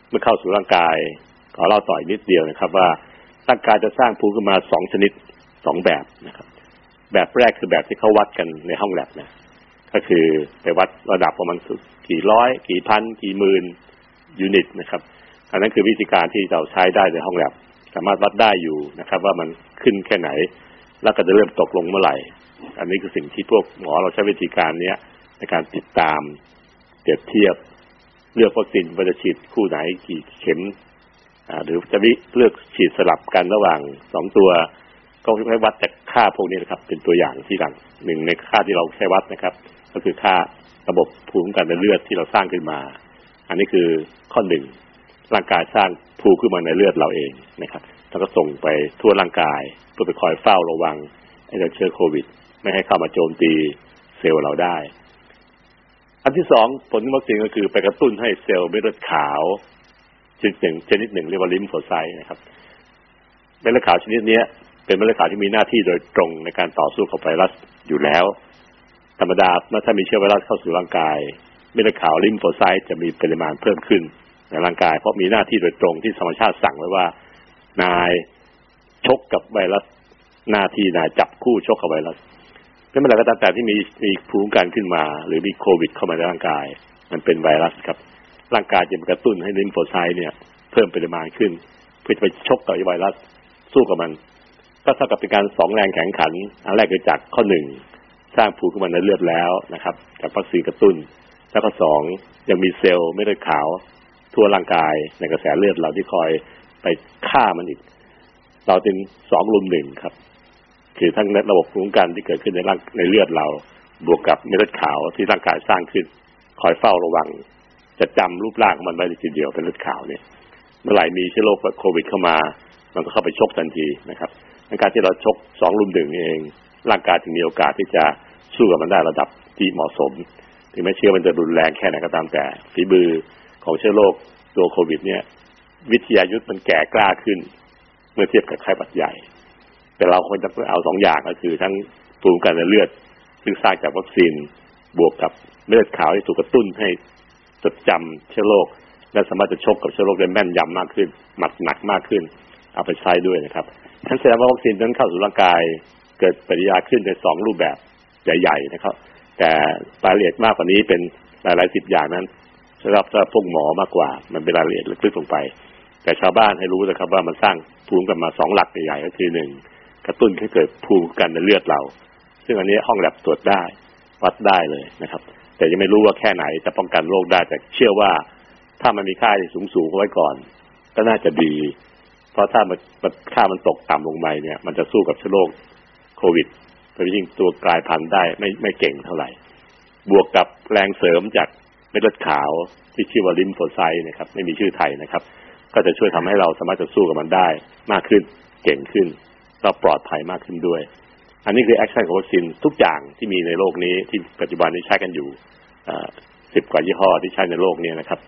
เมื่อเข้าสู่ร่างกาย อเล่าต่อยนิดเดียวนะครับว่าร่างกายจะสร้างภูมิขึ้นมาสองชนิดสองแบบนะครับ แบบแรกคือแบบที่เขาวัดกันในห้องแลบนะก็คือไปวัดระดับประมาณกี่ร้อย กี่พัน กี่หมื่นยูนิตนะครับอันนั้นคือวิธีการที่เราใช้ได้ในห้องแลบสามารถวัดได้อยู่นะครับ ว่ามันขึ้นแค่ไหน แล้วก็จะเริ่มตกลงเมื่อไหร่ อันนี้คือสิ่งที่พวกหมอเราใช้วิธีการเนี้ยในการติดตามเปรียบเทียบเลือกวัคซีนว่าจะฉีดคู่ไหน กี่เข็ม หรือจะวิเลือกฉีดสลับกันระหว่างสองตัวก็ให้วัดจากค่าพวกนี้นะครับ เป็นตัวอย่างที่หลังหนึ่งในค่าที่เราใช้วัดนะครับ ก็คือค่าระบบภูมิคุ้มกันในเลือดที่เราสร้างขึ้นมา อันนี้คือข้อหนึ่งร่างกายสร้างภูมิขึ้นมาในเลือดเราเองนะครับแล้วก็ส่งไปทั่วร่างกายเพื่อไปคอยเฝ้าระวังไอ้เชื้อโควิด ไม่ให้เข้ามาโจมตีเซลล์เราได้ อันที่สองผลวัคซีนก็คือไปกระตุ้นให้เซลล์เม็ดเลือดขาว ชนิดหนึ่งชนิดหนึ่งเรียกว่า lymphocyte นะครับเม็ดเลือดขาวชนิดนี้เป็นเม็ดเลือดขาวที่มีหน้าที่โดยตรงในการต่อสู้กับไวรัสอยู่แล้ว ธรรมดาเมื่อถ้ามีเชื้อไวรัสเข้าสู่ร่างกาย เม็ดเลือดขาวลิมโฟไซต์จะมีปริมาณเพิ่มขึ้นในร่างกาย เพราะมีหน้าที่โดยตรงที่ธรรมชาติสั่งไว้ว่า นายชกกับไวรัสหน้าที่นายจับคู่ชกกับไวรัสไม่เป็นไรก็ตามแต่ที่มีมีภูมิคุ้มกันขึ้นมา หรือมีโควิด เข้ามาในร่างกาย มันเป็นไวรัสครับ ร่างกายจะกระตุ้นให้ลิมโฟไซต์เนี่ย เพิ่มปริมาณขึ้น เพื่อจะไปชกกับไวรัสสู้กับมัน ก็เท่ากับเป็นการสองแรงแข่งขัน อันแรกคือจากข้อหนึ่งสร้างภูมิคุ้มกันในเลือดแล้วนะครับ จากวัคซีนกระตุ้น แล้วก็สองยังมีเซลล์ไม่ได้ขาว ทั่วร่างกายในกระแสเลือดเราที่คอยไปฆ่ามันอีก เราเป็นสองลุมหนึ่งครับ คือทั้งระบบภูมิคุ้มกันที่เกิดขึ้นในร่างในเลือดเรา บวกกับเม็ดเลือดขาวที่ร่างกายสร้างขึ้น คอยเฝ้าระวัง จะจำรูปร่างของมันไว้ทีเดียวเป็นเลือดขาวเนี่ย เมื่อไหร่มีเชื้อโรคโควิดเข้ามา มันก็เข้าไปชกทันทีนะครับในการที่เราชกสองลุมหนึ่งเอง ร่างกายถึงมีโอกาสที่จะสู้กับมันได้ระดับที่เหมาะสม ถึงแม้เชื้อมันจะรุนแรงแค่ไหนก็ตามแต่ฝีมือของเชื้อโรคตัวโควิด เนี่ย วิทยายุทธ์มันแก่กล้าขึ้น เมื่อเทียบกับไข้หวัดใหญ่ แต่เราควรจะเอาสองอย่างก็คือ ทั้งภูมิคุ้มกันในเลือดซึ่งสร้างจากวัคซีนบวกกับเลือดขาวที่ถูกกระตุ้นให้ จดจำเชื้อโรคและสามารถจะชกกับเชื้อโรคได้แม่นยำมากขึ้น หมัดหนักมากขึ้น เอาไปใช้ด้วยนะครับทั้นแสดงว่าวัคซีนนั้นเข้าสู่ร่างกายเกิดปฏิกิริยาขึ้นในสองรูปแบบใหญ่ๆนะครับ แต่รายละเอียดมากกว่านี้เป็นหลายๆสิบอย่างนั้นสำหรับสำหรับพวกหมอมากกว่า มันเป็นรายละเอียดลึกลงไป แต่ชาวบ้านให้รู้นะครับว่ามันสร้างภูมิกันมาสองหลักใหญ่ๆก็คือหนึ่งกระตุ้นให้เกิดภูมิกันในเลือดเรา ซึ่งอันนี้ห้องแลบตรวจได้วัดได้เลยนะครับ แต่ยังไม่รู้ว่าแค่ไหนจะป้องกันโรคได้แต่เชื่อว่าถ้ามันมีค่าสูงสูงไว้ก่อน ก็น่าจะดี เพราะถ้ามันค่ามันตกต่ำลงไปเนี่ย มันจะสู้กับเชื้อโรคโควิดโดยยิ่งตัวกลายพันธุ์ได้ไม่ไม่เก่งเท่าไหร่ บวกกับแรงเสริมจากเม็ดเลือดขาวที่ชื่อว่าลิมโฟไซต์นะครับ ไม่มีชื่อไทยนะครับ ก็จะช่วยทำให้เราสามารถจะสู้กับมันได้ มากขึ้นเก่งขึ้นเราปลอดภัยมากขึ้นด้วย อันนี้คือ action ของวัคซีนทุกอย่างที่มีในโลกนี้ที่ปัจจุบันนี้ใช้กันอยู่สิบกว่ายี่ห้อที่ใช้ในโลกนี้นะครับ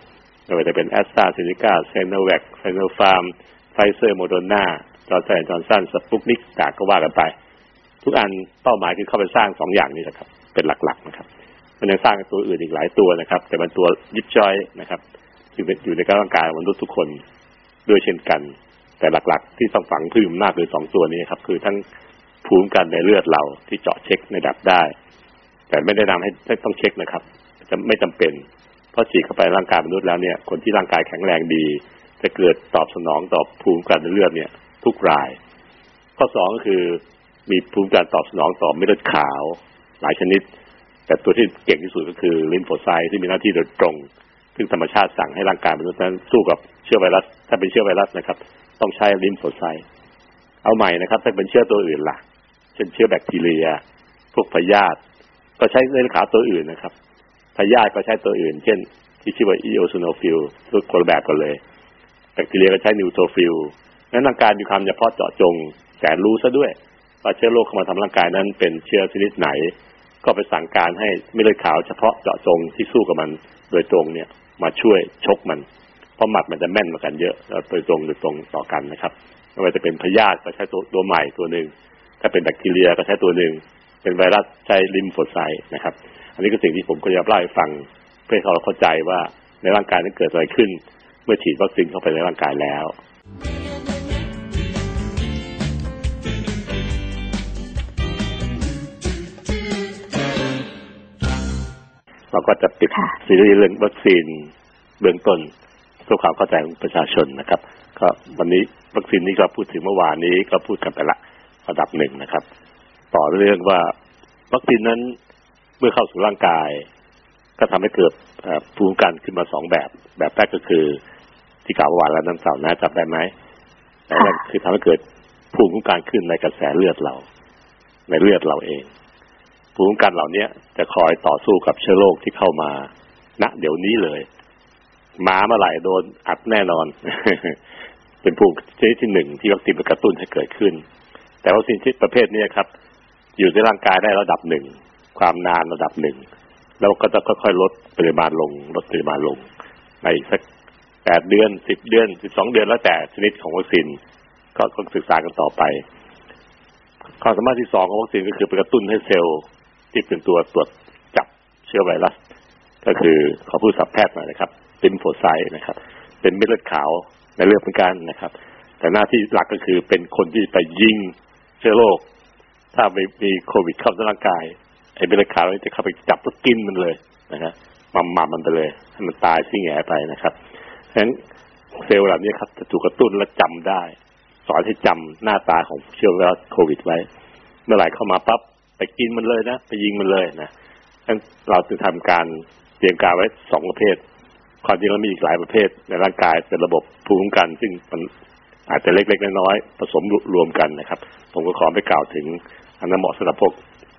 ไม่ว่าจะเป็น AstraZeneca Sinovac Sinopharm Pfizer Moderna Johnson & Johnson Sputnik ต่างๆก็ว่ากันไป ทุกอันเป้าหมายคือเข้าไปสร้างสองอย่างนี้แหละครับ เป็นหลักๆนะครับ มันยังสร้างตัวอื่นอีกหลายตัวนะครับ แต่มันตัวยิบย่อยนะครับอยู่ในอยู่ในร่างกายมนุษย์ทุกคนด้วยเช่นกัน แต่หลักๆ ที่ต้องฝังพื้นหน้าคือสองตัวนี้ครับ คือทั้ง ภูมิกันในเลือดเราที่เจาะเช็คในดับได้ แต่ไม่ได้นำให้ต้องเช็คนะครับ จะไม่จำเป็น เพราะฉีดเข้าไปร่างกายมนุษย์แล้วเนี่ย คนที่ร่างกายแข็งแรงดี จะเกิดตอบสนองต่อภูมิกันในเลือดเนี่ย ทุกราย ข้อสองก็คือมีภูมิการตอบสนองต่อเม็ดเลือดขาว หลายชนิด แต่ตัวที่เก่งที่สุดก็คือลิมโฟไซต์ที่มีหน้าที่โดยตรง ซึ่งธรรมชาติสั่งให้ร่างกายมนุษย์นั้นสู้กับเชื้อไวรัส ถ้าเป็นเชื้อไวรัสนะครับ ต้องใช้ lymphocyte เอาใหม่นะครับ ถ้าเป็นเชื้อตัวอื่นล่ะ เช่นเชื้อแบคทีเรีย พวกพยาธิก็ใช้เลือดขาวตัวอื่นนะครับพยาธิก็ใช้ตัวอื่น เช่น ที่ชื่อว่า eosinophil คนละแบบกันเลย แบคทีเรียก็ใช้ neutrophil นั้นร่างกายมีความเฉพาะเจาะจงแสนรู้ซะด้วยว่าเชื้อโรคเข้ามาทำร่างกายนั้นเป็นเชื้อชนิดไหน ก็ไปสั่งการให้เม็ดเลือดขาวเฉพาะเจาะจงที่สู้กับมันโดยตรงเนี่ยมาช่วยชกมัน เพราะหมัดมันจะแม่นมากันเยอะโดยตรงโดยตรงต่อกันนะครับไม่ว่าจะเป็นพยาธิก็ใช้ตัวตัวใหม่ตัวหนึ่ง ถ้าเป็นแบคทีเรียก็ใช้ตัวหนึ่ง เป็นไวรัสใช้ลิมโฟไซต์นะครับ อันนี้ก็สิ่งที่ผมก็จะเล่าให้ฟังเพื่อให้เราเข้าใจว่าในร่างกายนั้นเกิดอะไรขึ้น เมื่อฉีดวัคซีนเข้าไปในร่างกายแล้ว เราก็จะปิดซีรีส์เรื่องวัคซีนเบื้องต้นเพื่อความเข้าใจของประชาชนนะครับ ก็วันนี้วัคซีนนี้ก็พูดถึงเมื่อวานนี้ก็พูดกันไปละ ระดับหนึ่งนะครับ ต่อเรื่องว่าวัคซีนนั้นเมื่อเข้าสู่ร่างกาย ก็ทำให้เกิดภูมิคุ้มกันขึ้นมาสองแบบ แบบแรกก็คือที่กล่าวเมื่อวานแล้วนั่นสาวนะจับได้ไหมแต่แรกคือทำให้เกิดภูมิคุ้มกันขึ้นในกระแสเลือดเรา ในเลือดเราเอง ภูมิคุ้มกันเหล่านี้จะคอยต่อสู้กับเชื้อโรคที่เข้ามาณเดี๋ยวนี้เลยมาเมื่อไหร่โดนอัดแน่นอน เป็นภูมิชนิดที่หนึ่งที่วัคซีนกระตุ้นให้เกิดขึ้น แต่วัคซีนที่ประเภทนี้ครับ อยู่ในร่างกายได้ระดับหนึ่ง ความนานระดับหนึ่ง แล้วก็จะค่อยๆลดปริมาณลง ลดปริมาณลงในสักแปดเดือนสิบเดือนสิบสองเดือนแล้วแต่ชนิดของวัคซีนก็ต้องศึกษากันต่อไปความสามารถที่สองของวัคซีนก็คือไปกระตุ้นให้เซลล์ที่เป็นตัวตรวจจับเชื้อไวรัส ก็คือขอพูดศัพท์แพทย์หน่อยนะครับ lymphocyte นะครับ เป็นเม็ดเลือดขาวในเลือดเหมือนกันนะครับ แต่หน้าที่หลักก็คือเป็นคนที่ไปยิง เชื้อโรคถ้ามันมีโควิดเข้าในร่างกายไอ้เม็ดเลือดขาวนี่จะเข้าไปจับแล้วกินมันเลยนะครับมัมมัมมันไปเลยให้มันตายซี้แหงไปนะครับฉะนั้นเซลล์เหล่านี้ครับจะถูกกระตุ้นและจำได้ สอนให้จำหน้าตาของเชื้อไวรัสโควิดไว้ เมื่อไหร่เข้ามาปั๊บไปกินมันเลยนะไปยิงมันเลยนะฉะนั้นเราจะทำการเตรียมการไว้สองประเภทความจริงแล้วมีอีกหลายประเภทในร่างกายเป็นระบบภูมิคุ้มกัน ซึ่งมัน อาจจะเล็กๆน้อยๆผสมรวมกันนะครับ ผมก็ขอไปกล่าวถึงอันนั้นเหมาะสำหรับพวก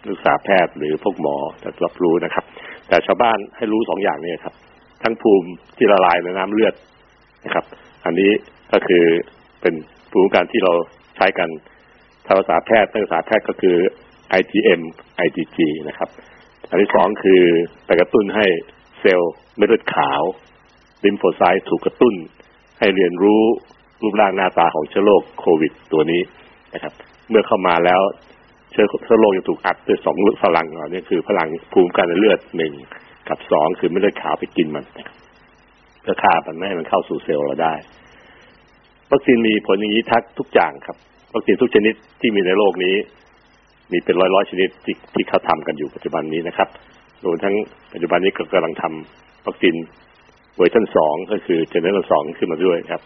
นักศึกษาแพทย์หรือพวกหมอจะรับรู้นะครับ แต่ชาวบ้านให้รู้สองอย่างนี้ครับ ทั้งภูมิที่ละลายในน้ำเลือดนะครับ อันนี้ก็คือเป็นภูมิกันที่เราใช้กันทางภาษาแพทย์นักศึกษาแพทย์ก็คือ IgM IgG นะครับ อันที่สองคือไปกระตุ้นให้เซลล์เม็ดเลือดขาวลิมโฟไซต์ถูกกระตุ้น ให้เรียนรู้ รูปร่างหน้าตาของเชื้อโรคโควิดตัวนี้นะครับ เมื่อเข้ามาแล้วเชื้อเชื้อโรคจะถูกอัดด้วยสองพลังเหล่านี้คือพลังภูมิกันในเลือดหนึ่งกับสองคือเม็ดเลือดขาวไปกินมันเพื่อฆ่ามันไม่ให้มันเข้าสู่เซลล์เราได้วัคซีนมีผลอย่างนี้ทักทุกอย่างครับวัคซีนทุกชนิดที่มีในโลกนี้ มีเป็นร้อยร้อยชนิดที่ที่เขาทำกันอยู่ปัจจุบันนี้นะครับรวมทั้งปัจจุบันนี้ก็กำลังทำวัคซีนเวอร์ชันสองก็คือ generation สองขึ้นมาด้วยครับ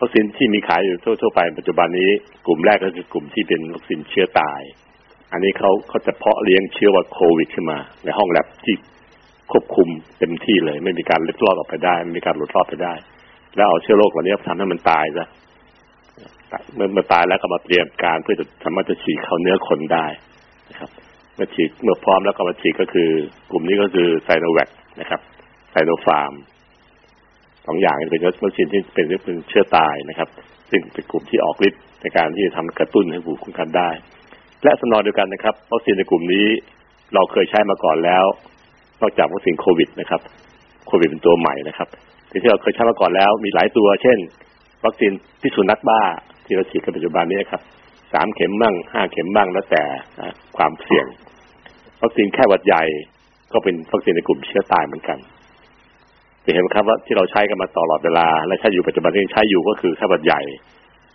วัคซีนที่มีขายอยู่ทั่วๆไปปัจจุบันนี้ กลุ่มแรกก็คือกลุ่มที่เป็นวัคซีนเชื้อตาย อันนี้เขาเขาจะเพาะเลี้ยงเชื้อว่าโควิดขึ้นมา ในห้องแลบที่ควบคุมเต็มที่เลย ไม่มีการเล็ดลอดออกไปได้ ไม่มีการหลุดรอดไปได้ แล้วเอาเชื้อโรคเหล่านี้ทำให้มันตายซะเมื่อมาตายแล้วก็มาเตรียมการเพื่อจะสามารถจะฉีดเข้าเนื้อคนได้นะครับเมื่อฉีดเมื่อพร้อมแล้วก็มาฉีดก็คือ กลุ่มนี้ก็คือไซโนแวคนะครับไซโนฟาร์ม สองอย่างเป็นวัคซีนที่เป็นเป็นเชื้อตายนะครับ ซึ่งเป็นกลุ่มที่ออกฤทธิ์ในการที่จะทำกระตุ้นให้ภูมิคุ้มกันได้ และสนองเดียวกันนะครับวัคซีนในกลุ่มนี้เราเคยใช้มาก่อนแล้ว นอกจากวัคซีนโควิดนะครับโควิดเป็นตัวใหม่นะครับที่เราเคยใช้มาก่อนแล้วมีหลายตัว เช่น วัคซีนพิษสุนัขบ้าที่เราฉีดกันปัจจุบันนี้ครับสามเข็มบ้างห้าเข็มบ้างแล้วแต่ความเสี่ยง วัคซีนแค่หวัดใหญ่ก็เป็นวัคซีนในกลุ่มเชื้อตายเหมือนกัน จะเห็นไหมครับว่าที่เราใช้กันมาตลอดเวลา และใช้อยู่ปัจจุบันที่ใช้อยู่ก็คือไข้หวัดใหญ่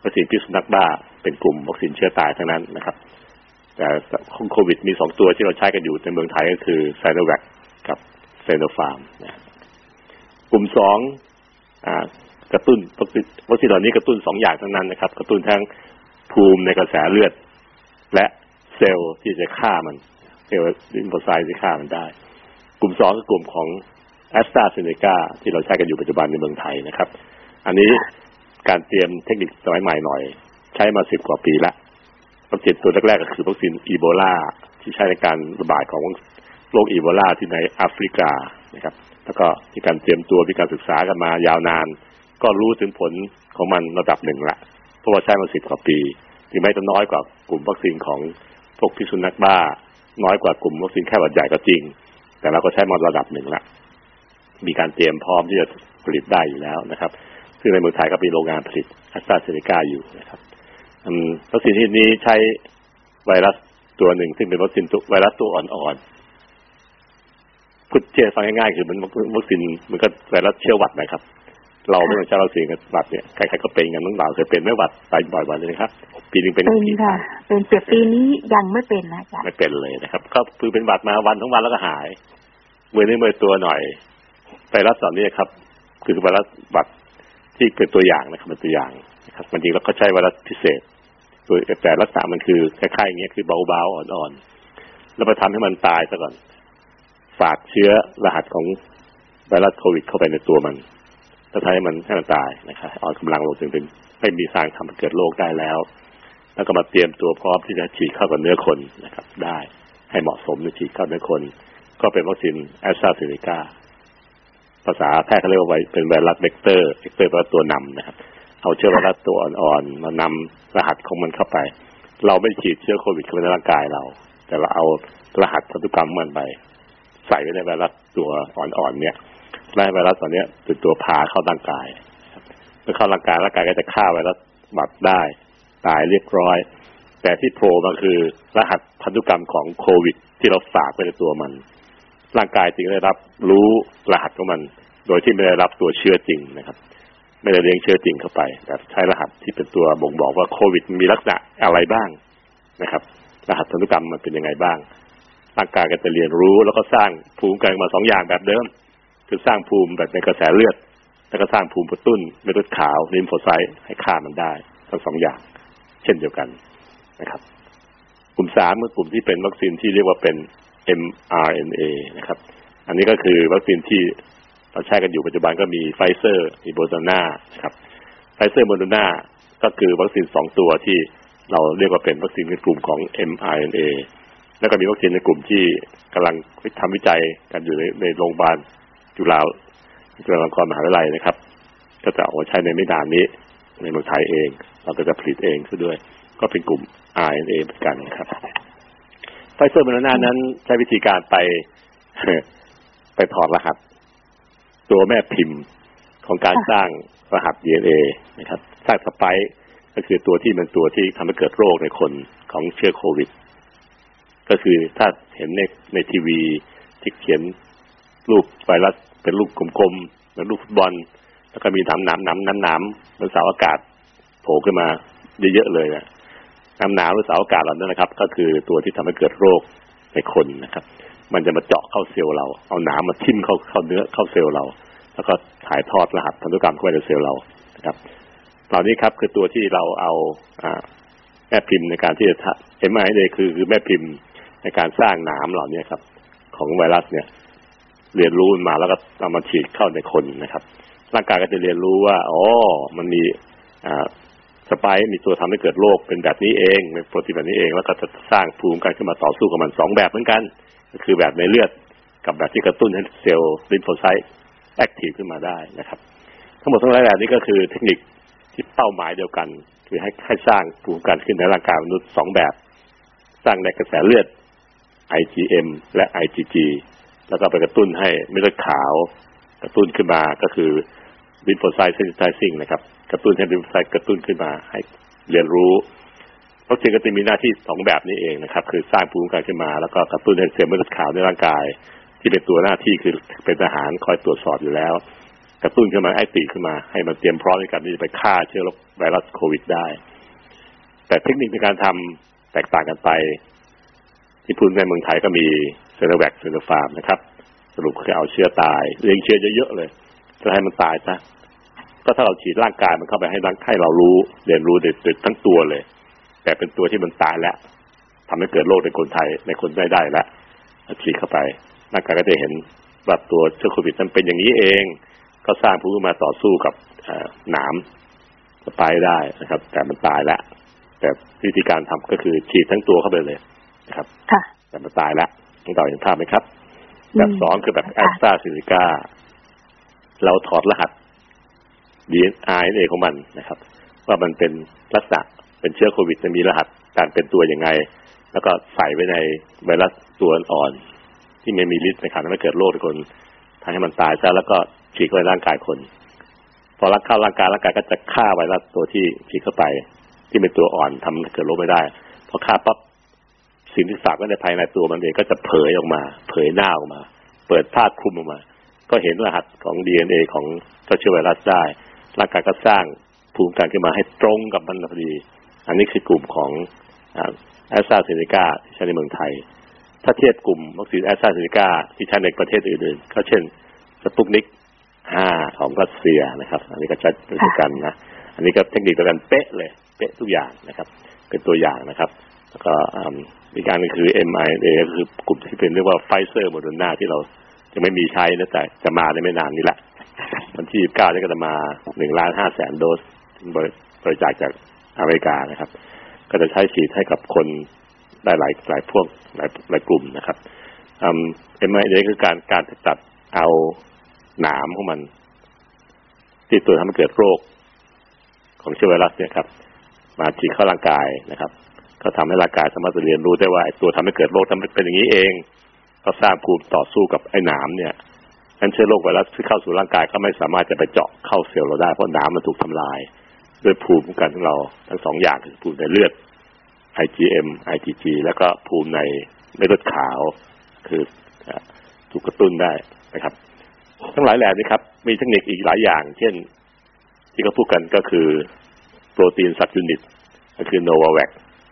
วัคซีนพิษสุนัขบ้าเป็นกลุ่มวัคซีนเชื้อตายทั้งนั้นนะครับ แต่โควิดมีสองตัวที่เราใช้กันอยู่ในเมืองไทยก็คือไซโนแวคกับเซโนฟาร์มนะกลุ่มสองกระตุ้นวัคซีนเหล่านี้กระตุ้นสองอย่างทั้งนั้นนะครับ กระตุ้นทั้งภูมิในกระแสเลือด และเซลล์ที่จะฆ่ามันเซลล์ lymphocyte ที่ฆ่ามันได้ กลุ่มสองคือกลุ่มของ แอสตราเซเนกาที่เราใช้กันอยู่ปัจจุบันในเมืองไทยนะครับ อันนี้การเตรียมเทคนิคสมัยใหม่หน่อย ใช้มาสิบกว่าปีละวัคซีนตัวแรกๆก็คือวัคซีนอีโบลาที่ใช้ในการระบาดของโรคอีโบลาที่ในแอฟริกานะครับ แล้วก็มีการเตรียมตัวมีการศึกษากันมายาวนาน ก็รู้ถึงผลของมันระดับหนึ่งละเพราะว่าใช้มาสิบกว่าปีถึงแม้จะน้อยกว่ากลุ่มวัคซีนของพวกพิษสุนัขบ้า น้อยกว่ากลุ่มวัคซีนแค่หวัดใหญ่ก็จริง แต่เราก็ใช้มาระดับหนึ่งละ มีการเตรียมพร้อมที่จะผลิตได้อยู่แล้วนะครับ ซึ่งในเมืองไทยก็มีโรงงานผลิตแอสตราเซเนกาอยู่นะครับวัคซีนที่นี้ใช้ไวรัสตัวหนึ่ง ซึ่งเป็นวัคซีนไวรัสตัวอ่อนๆพูดเชื่อฟังง่ายๆคือมันวัคซีนมันก็ไวรัสเชื้อหวัดนะครับ เราไม่ต้องใช้วัคซีนกับหวัดเนี่ยใครๆก็เป็นกันต้องเราเคยเป็นไม่หวัดตายบ่อยๆเลยครับ ปีนึงเป็นเป็นค่ะเป็นเจ็บปีนี้ยังไม่เป็นนะจ๊ะไม่เป็นเลยนะครับ ก็คือเป็นหวัดมาวันทั้งวันแล้วก็หายเมื่อนี้เมื่อตัวหน่อย ไวรัสเหล่านี้ครับ คือไวรัสหวัดที่เป็นตัวอย่างนะครับเป็นตัวอย่างนะครับมันจริงแล้วก็ใช้ไวรัสพิเศษโดยแต่ลักษณะมันคือคล้ายๆอย่างเงี้ยคือเบาๆอ่อนๆแล้วไปทำให้มันตายซะก่อน ฝากเชื้อรหัสของไวรัสโควิด เข้าไปในตัวมันแล้วทำให้มันให้มันตายนะครับอ่อนกำลังลงจนเป็นไม่มีสร้างทำให้เกิดโรคได้แล้ว แล้วก็มาเตรียมตัวพร้อมที่จะฉีดเข้ากับเนื้อคนนะครับ ได้ให้เหมาะสมในฉีดเข้าเนื้อคน ก็เป็นวัคซีนแอสตราเซเนกา ภาษาแพทย์เขาเรียกว่าเป็นไวรัส vector vector แปลว่าตัวนำนะครับ เอาเชื้อไวรัสตัวอ่อนๆมานำรหัสของมันเข้าไป เราไม่ฉีดเชื้อโควิดเข้าไปในร่างกายเรา แต่เราเอารหัสพันธุกรรมมันไปใส่ไว้ในไวรัสตัวอ่อนๆเนี้ยไล่ไวรัสตัวเนี้ยเป็นตัวพาเข้าร่างกายเมื่อเข้าร่างกายร่างกายก็จะฆ่าไวรัสหมัดได้ ตายเรียบร้อย แต่ที่โผล่มาคือรหัสพันธุกรรมของโควิด ที่เราฝากไว้ในตัวมัน ร่างกายจึงได้รับรู้รหัสของมัน โดยที่ไม่ได้รับตัวเชื้อจริงนะครับ ไม่ได้เลี้ยงเชื้อจริงเข้าไป แต่ใช้รหัสที่เป็นตัวบ่งบอกว่าโควิดมีลักษณะอะไรบ้างนะครับ รหัสพันธุกรรมมันเป็นยังไงบ้างร่างกายก็จะเรียนรู้แล้วก็สร้างภูมิกันมาสองอย่างแบบเดิม คือสร้างภูมิแบบในกระแสเลือด แล้วก็สร้างภูมิกระตุ้นเม็ดเลือดขาวลิมโฟไซต์ให้ฆ่ามันได้ทั้งสองอย่าง เช่นเดียวกันนะครับ กลุ่มสามคือกลุ่มที่เป็นวัคซีนที่เรียกว่าเป็น mRNA นะครับ อันนี้ก็คือวัคซีนที่เราใช้กันอยู่ปัจจุบันก็มีไฟเซอร์มีโบโดนาครับ Pfizer Moderna ก็คือวัคซีนสองตัวที่เราเรียกว่าเป็นวัคซีนในกลุ่มของ mRNA แล้วก็มีวัคซีนในกลุ่มที่กำลังทำวิจัยกันอยู่ในในโรงพยาบาลจุฬาจุฬาลงกรณ์มหาวิทยาลัยนะครับ ก็จะเอาใช้ในไม่นานนี้ ในเมืองไทยเอง เราก็จะผลิตเองซะด้วย ก็เป็นกลุ่ม RNA เหมือนกันครับ Pfizer Moderna นั้น ใช้วิธีการไปไปถอดรหัส ตัวแม่พิมพ์ของการสร้างรหัส DNA นะครับ สร้าง spike ก็คือตัวที่เป็นตัวที่ทำให้เกิดโรคในคนของเชื้อโควิด ก็คือถ้าเห็นในในทีวีที่เขียนรูปไวรัสเป็นรูปกลมๆเหมือนรูปฟุตบอล แล้วก็มีหนามหนามหนามหนามหนามเหมือนเสาอากาศโผล่ขึ้นมาเยอะๆเลยนะ น้ำหนาวหรือสารอากาศเหล่านั้นนะครับ ก็คือตัวที่ทำให้เกิดโรคในคนนะครับ มันจะมาเจาะเข้าเซลล์เรา เอาหนามมาทิ่มเข้าเข้าเนื้อเข้าเซลล์เรา แล้วก็ถ่ายทอดรหัสพันธุกรรมเข้าไปในเซลล์เรานะครับเหล่านี้ครับคือตัวที่เราเอาอ่าแม่พิมพ์ในการที่จะเอ็มไอเยคือคือแม่พิมพ์ในการสร้างหนามเหล่านี้ครับ ของไวรัสเนี่ย เรียนรู้มาแล้วก็เอามาฉีดเข้าในคนนะครับ ร่างกายก็จะเรียนรู้ว่าอ๋อมันมีอ่า spike มีตัวทำให้เกิดโรคเป็นแบบนี้เองเป็นโปรตีนแบบนี้เอง แล้วก็จะสร้างภูมิกันขึ้นมาต่อสู้กับมันสองแบบเหมือนกัน ก็คือแบบในเลือดกับแบบที่กระตุ้นให้เซลล์ lymphocyte active ขึ้นมาได้นะครับ ทั้งหมดทั้งหลายแบบนี้ก็คือเทคนิคที่เป้าหมายเดียวกัน คือให้ให้สร้างภูมิกันขึ้นในร่างกายมนุษย์สองแบบ สร้างในกระแสเลือด IgM และ IgG แล้วก็ไปกระตุ้นให้เม็ดเลือดขาว กระตุ้นขึ้นมาก็คือ lymphocyte sensitizing นะครับกระตุ้นให้ lymphocyte กระตุ้นขึ้นมาให้เรียนรู้วัคซีนก็จะมีหน้าที่สองแบบนี้เองนะครับ คือสร้างภูมิคุ้มกันขึ้นมา แล้วก็กระตุ้นให้เซลล์เม็ดเลือดขาวในร่างกาย ที่เป็นตัวหน้าที่คือเป็นทหารคอยตรวจสอบอยู่แล้ว กระตุ้นขึ้นมาไอ้ตีขึ้นมา ให้มันเตรียมพร้อมในการที่จะไปฆ่าเชื้อไวรัสโควิดได้ แต่เทคนิคในการทำแตกต่างกันไป ที่พูดในเมืองไทยก็มีเซโนแวคเซโนฟาร์มนะครับ สรุปคือเอาเชื้อตายเลี้ยงเชื้อเยอะๆเลยจะให้มันตายซะ ก็ถ้าเราฉีดร่างกายมันเข้าไปให้ร่างให้เรารู้ เรียนรู้โดยทั้งตัวเลย แต่เป็นตัวที่มันตายแล้วทำให้เกิดโรคในคนไทยในคนไม่ได้แล้วฉีดเข้าไปร่างกายก็จะเห็นว่าตัวเชื้อโควิดนั้นเป็นอย่างนี้เอง ก็สร้างภูมิมาต่อสู้กับหนามก็ไปได้นะครับ แต่มันตายแล้วแต่วิธีการทำก็คือฉีดทั้งตัวเข้าไปเลยนะครับค่ะแต่มันตายแล้วต้องต่อเห็นภาพไหมครับ แบบสองคือแบบแอสตราเซเนกาเราถอดรหัส DNA ของมันนะครับ ว่ามันเป็นลักษณะเป็นเชื้อโควิดจะมีรหัสการเป็นตัวยังไง แล้วก็ใส่ไว้ในไวรัสตัวอ่อน ที่ไม่มีฤทธิ์ในการทำให้เกิดโรคในคนทำให้มันตายซะแล้วก็ฉีดเข้าไปร่างกายคน พอรักเข้าร่างกายร่างกายก็จะฆ่าไวรัสตัวที่ฉีดเข้าไป ที่เป็นตัวอ่อนทำให้เกิดโรคไม่ได้พอฆ่าปั๊บสิ่งที่ฝากไว้ในภายในตัวมันเองก็จะเผยออกมา เผยหน้าออกมา เปิดผ้าคลุมออกมา ก็เห็นรหัสของ DNA ของเจ้าเชื้อไวรัสได้ ร่างกายก็สร้างภูมิคุ้มกันขึ้นมาให้ตรงกับมันพอดี อันนี้คือกลุ่มของแอสตราเซเนกาที่ใช้ในเมืองไทย ถ้าเทียบกลุ่มวัคซีนแอสตราเซเนกาที่ใช้ในประเทศอื่นๆก็เช่นสปุกนิก5ของรัสเซียนะครับ อันนี้ก็ใช้ด้วยกันนะ อันนี้ก็เทคนิคเดียวกันเป๊ะเลย เป๊ะทุกอย่างนะครับ เป็นตัวอย่างนะครับ แล้วก็อีกอันนึงคือ mRNA คือกลุ่มที่เป็นเรียกว่าไฟเซอร์โมเดอร์นาที่เราจะไม่มีใช้นะแต่จะมาในไม่นานนี้แหละ วันที่ 29นี่ก็จะมา1ล้าน5แสนโดสบริจาคจากอเมริกานะครับ ก็จะใช้ฉีดให้กับคนได้หลายหลายพวกหลายหลายกลุ่มนะครับเอ็มไอเดคือการการตัดเอาหนามของมัน ที่ตัวทำให้เกิดโรคของเชื้อไวรัสเนี่ยครับ มาฉีดเข้าร่างกายนะครับ ก็ทำให้ร่างกายสามารถเรียนรู้ได้ว่าตัวทำให้เกิดโรคทำให้เป็นอย่างนี้เอง ก็สร้างภูมิต่อสู้กับไอ้หนามเนี่ย นั้นเชื้อโรคไวรัสที่เข้าสู่ร่างกายก็ไม่สามารถจะไปเจาะเข้าเซลล์เราได้เพราะน้ำมันถูกทำลายด้วยภูมิคุ้มกันของเราทั้งสองอย่างคือภูมิในเลือด IgM IgG แล้วก็ภูมิในเม็ดเลือดขาว คือถูกกระตุ้นได้นะครับ ทั้งหลายแหล่นี้ครับ มีเทคนิคอีกหลายอย่าง เช่น ที่เขาพูดกันก็คือโปรตีนสับยูนิต ก็คือโนวาแวค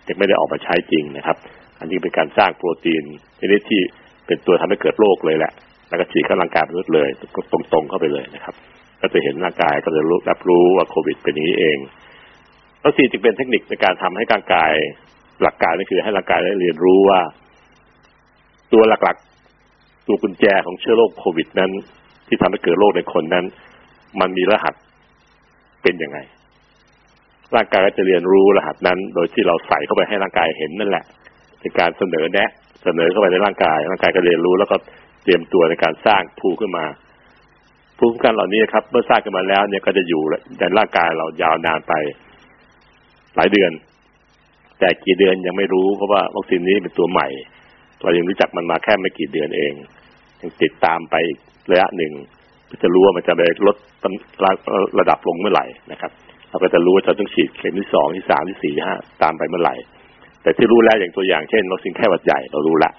ยังไม่ได้ออกมาใช้จริงนะครับ อันนี้เป็นการสร้างโปรตีนชนิดที่เป็นตัวทำให้เกิดโรคเลยแหละ แล้วก็ฉีดเข้าร่างกายไปเลยตรงๆเข้าไปเลยนะครับ ก็จะเห็นร่างกายก็จะรู้รับรู้ว่าโควิดเป็นนี้เองวัคซีนจึงเป็นเทคนิคในการทำให้ร่างกายหลักการก็คือให้ร่างกายได้เรียนรู้ว่า ตัวหลักๆ ตัวกุญแจของเชื้อโรคโควิดนั้น ที่ทำให้เกิดโรคในคนนั้น มันมีรหัสเป็นยังไง ร่างกายก็จะเรียนรู้รหัสนั้น โดยที่เราใส่เข้าไปให้ร่างกายเห็นนั่นแหละเป็นการเสนอแนะ เสนอเข้าไปในร่างกาย ร่างกายก็เรียนรู้แล้วก็ เตรียมตัวในการสร้างภูขึ้นมา ภูมิคุ้มกันเหล่านี้ครับ เมื่อสร้างกันมาแล้วเนี่ยก็จะอยู่ในร่างกายเรายาวนานไป หลายเดือน แต่กี่เดือนยังไม่รู้เพราะว่าวัคซีนนี้เป็นตัวใหม่ เรายังรู้จักมันมาแค่ไม่กี่เดือนเองยังติดตามไประยะหนึ่งจะรู้ว่ามันจะไปลดระดับลงเมื่อไหร่นะครับเราก็จะรู้ว่าจะต้องฉีดเข็มที่สองที่สามที่สี่ห้าตามไปเมื่อไหร่ แต่ที่รู้แล้วอย่างตัวอย่างเช่นวัคซีนแค่หวัดใหญ่เรารู้ละ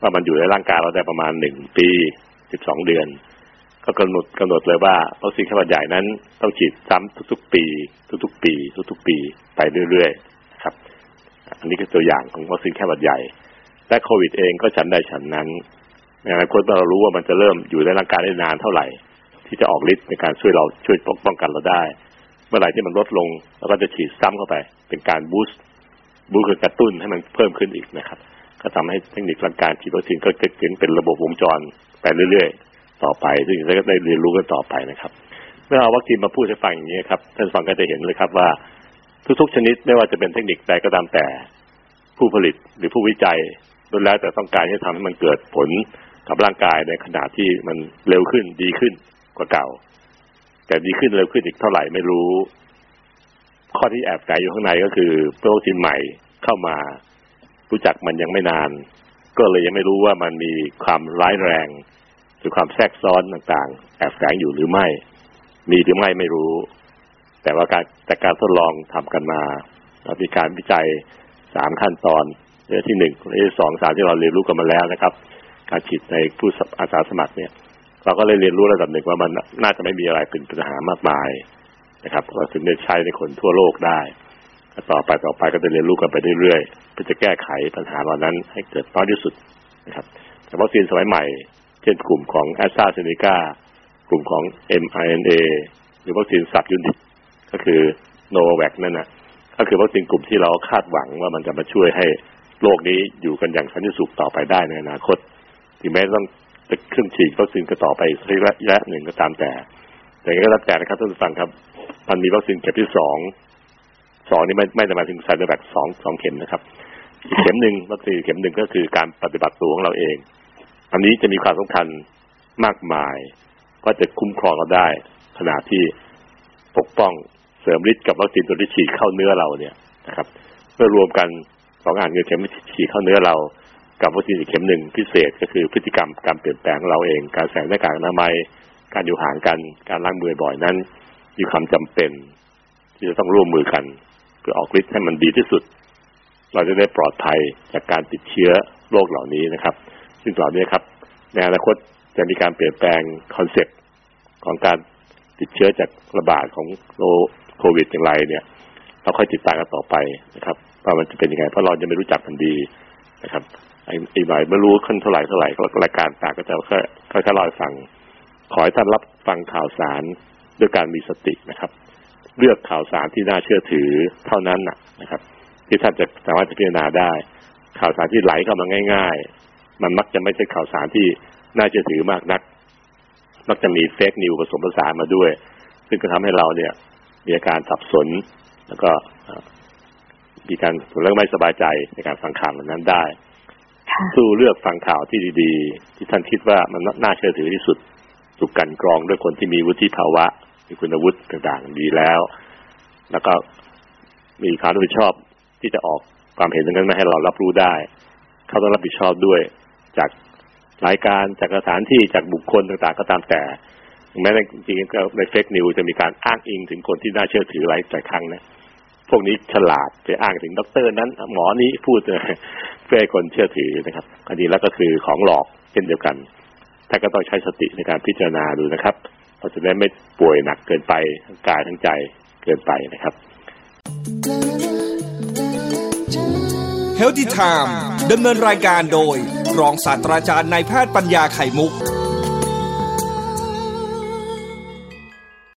ว่ามันอยู่ในร่างกายเราได้ประมาณหนึ่งปีสิบสองเดือน ก็กำหนดกำหนดเลยว่าวัคซีนข้หวัดใหญ่นั้นต้องฉีดซ้ำทุก ๆ ปี ทุก ๆ ปี ทุก ๆ ปีไปเรื่อยๆครับ อันนี้คือตัวอย่างของวัคซีนไข้หวัดใหญ่ และโควิดเองก็ฉันได้ฉันนั้นในอนาคตเรารู้ว่ามันจะเริ่มอยู่ในร่างกายได้นานเท่าไหร่ ที่จะออกฤทธิ์ในการช่วยเราช่วยปกป้องกันเราได้ เมื่อไหร่ที่มันลดลงเราก็จะฉีดซ้ำเข้าไป เป็นการบูสต์บูสต์กระตุ้นให้มันเพิ่มขึ้นอีกนะครับ ก็ทำให้เทคนิคร่างกายฉีดวัคซีนก็เกิดขึ้นเป็นระบบวงจรไปเรื่อยๆ ต่อไป ซึ่งจะได้เรียนรู้กันต่อไปนะครับ เมื่อเอาวัคซีนมาพูดให้ฟังอย่างนี้ครับท่านฟังก็จะเห็นเลยครับว่า ทุกๆ ชนิดไม่ว่าจะเป็นเทคนิคใดก็ตามแต่ ผู้ผลิตหรือผู้วิจัยล้วนแล้วแต่ต้องการที่ทำให้มันเกิดผลกับร่างกายในขณะที่มันเร็วขึ้นดีขึ้นกว่าเก่า แต่ดีขึ้นเร็วขึ้นอีกเท่าไหร่ไม่รู้ ข้อที่แอบแฝงอยู่ข้างในก็คือวัคซีนใหม่เข้ามา รู้จักมันยังไม่นาน ก็เลยยังไม่รู้ว่ามันมีความร้ายแรง หรือความแทรกซ้อนต่างๆ แอบแฝงอยู่หรือไม่ มีหรือไม่ไม่รู้ แต่ว่าการแต่การทดลองทำกันมาเรามีการวิจัยสามขั้นตอนเรื่องที่หนึ่งเรื่องที่สองสามที่เราเรียนรู้กันมาแล้วนะครับ การฉีดในผู้อาสาสมัครเนี่ยเราก็เลยเรียนรู้ระดับหนึ่งว่ามันน่าจะไม่มีอะไรเป็นปัญหามากมายนะครับเราถึงได้ใช้ในคนทั่วโลกได้ ต่อไปต่อไปก็จะเรียนรู้กันไปเรื่อยๆเพื่อจะแก้ไขปัญหาเหล่านั้นให้เกิดน้อยที่สุดนะครับ แต่วัคซีนสมัยใหม่ เช่นกลุ่มของแอสตราเซเนกากลุ่มของ mRNA หรือวัคซีนสับยูนิตก็คือโนแวคนั่นนะก็คือวัคซีนกลุ่มที่เราคาดหวังว่ามันจะมาช่วยให้โลกนี้อยู่กันอย่างสันติสุขต่อไปได้ในอนาคต ถึงแม้ต้องจะขึ้นฉีดวัคซีนก็ต่อไประยะหนึ่งก็ตามแต่ แต่ก็แล้วแต่นะครับท่านผู้ฟังครับ มันมีวัคซีนเข็มที่สอง สองนี่ไม่ไม่จะมาถึงไซโนแวคสองสองเข็มนะครับเข็มหนึ่งวัคซีนเข็มหนึ่งก็คือการปฏิบัติตัวของเราเอง อันนี้จะมีความสำคัญมากมาย ก็จะคุ้มครองเราได้ ขณะที่ปกป้องเสริมฤทธิ์กับวัคซีนตัวที่ฉีดเข้าเนื้อเราเนี่ยนะครับเมื่อรวมกันสองอ่านเงินเข็มที่ฉีดเข้าเนื้อเรา กับวัคซีนอีกเข็มหนึ่งพิเศษก็คือพฤติกรรมการเปลี่ยนแปลงเราเอง การใส่หน้ากากอนามัยการอยู่ห่างกันการล้างมือบ่อยนั้นมีความจำเป็นที่จะต้องร่วมมือกัน คือออกฤทธิ์ให้มันดีที่สุด เราจะได้ปลอดภัยจากการติดเชื้อโรคเหล่านี้นะครับ ซึ่งเหล่านี้ครับในอนาคตจะมีการเปลี่ยนแปลง concept ของการติดเชื้อจากระบาดของโควิดอย่างไรเนี่ย เราค่อยติดตามกันต่อไปนะครับว่ามันจะเป็นยังไงเพราะเราจะไม่รู้จักมันดีนะครับไอีกหน่อยเมื่อรู้ขึ้นเท่าไหร่เท่าไหร่รายการต่างก็จะค่อยค่อยเล่าให้ฟัง ขอให้ท่านรับฟังข่าวสารด้วยการมีสตินะครับ เลือกข่าวสารที่น่าเชื่อถือเท่านั้นนะครับ ที่ท่านจะสามารถจะพิจารณาได้ ข่าวสารที่ไหลเข้ามาง่าย ๆ มันมักจะไม่ใช่ข่าวสารที่น่าเชื่อถือมากนัก มักจะมีเฟกนิวผสมผสานมาด้วย ซึ่งก็ทำให้เราเนี่ย มีอาการสับสน แล้วก็มีการเรื่องไม่สบายใจในการฟังข่าวเหล่านั้นได้สู้เลือกฟังข่าวที่ดี ๆ ที่ท่านคิดว่ามันน่าเชื่อถือที่สุดถูกกันกรองด้วยคนที่มีวุฒิภาวะ มีคุณวุฒิต่างๆดีแล้ว แล้วก็มีความรับผิดชอบที่จะออกความเห็นตรงนั้นมาให้เรารับรู้ได้ เขาต้องรับผิดชอบด้วยจากรายการจากสถานที่จากบุคคลต่างๆ ก็ตามแต่แม้ในจริงๆก็ใน fake news จะมีการอ้างอิงถึงคนที่น่าเชื่อถือหลายแต่ครั้งนะพวกนี้ฉลาดไปอ้างถึงด็อกเตอร์นั้น หมอนี้พูดเพื่อให้คนเชื่อถือนะครับอันนี้แล้วก็คือของหลอกเช่นเดียวกันท่านก็ต้องใช้สติในการพิจารณาดูนะครับ เราจะได้ไม่ป่วยหนักเกินไปทั้งกายทั้งใจเกินไปนะครับ h e a l t h y Time ดำเนินรายการโดย รองศาสตราจารย์นายแพทย์ปัญญาไข่มุก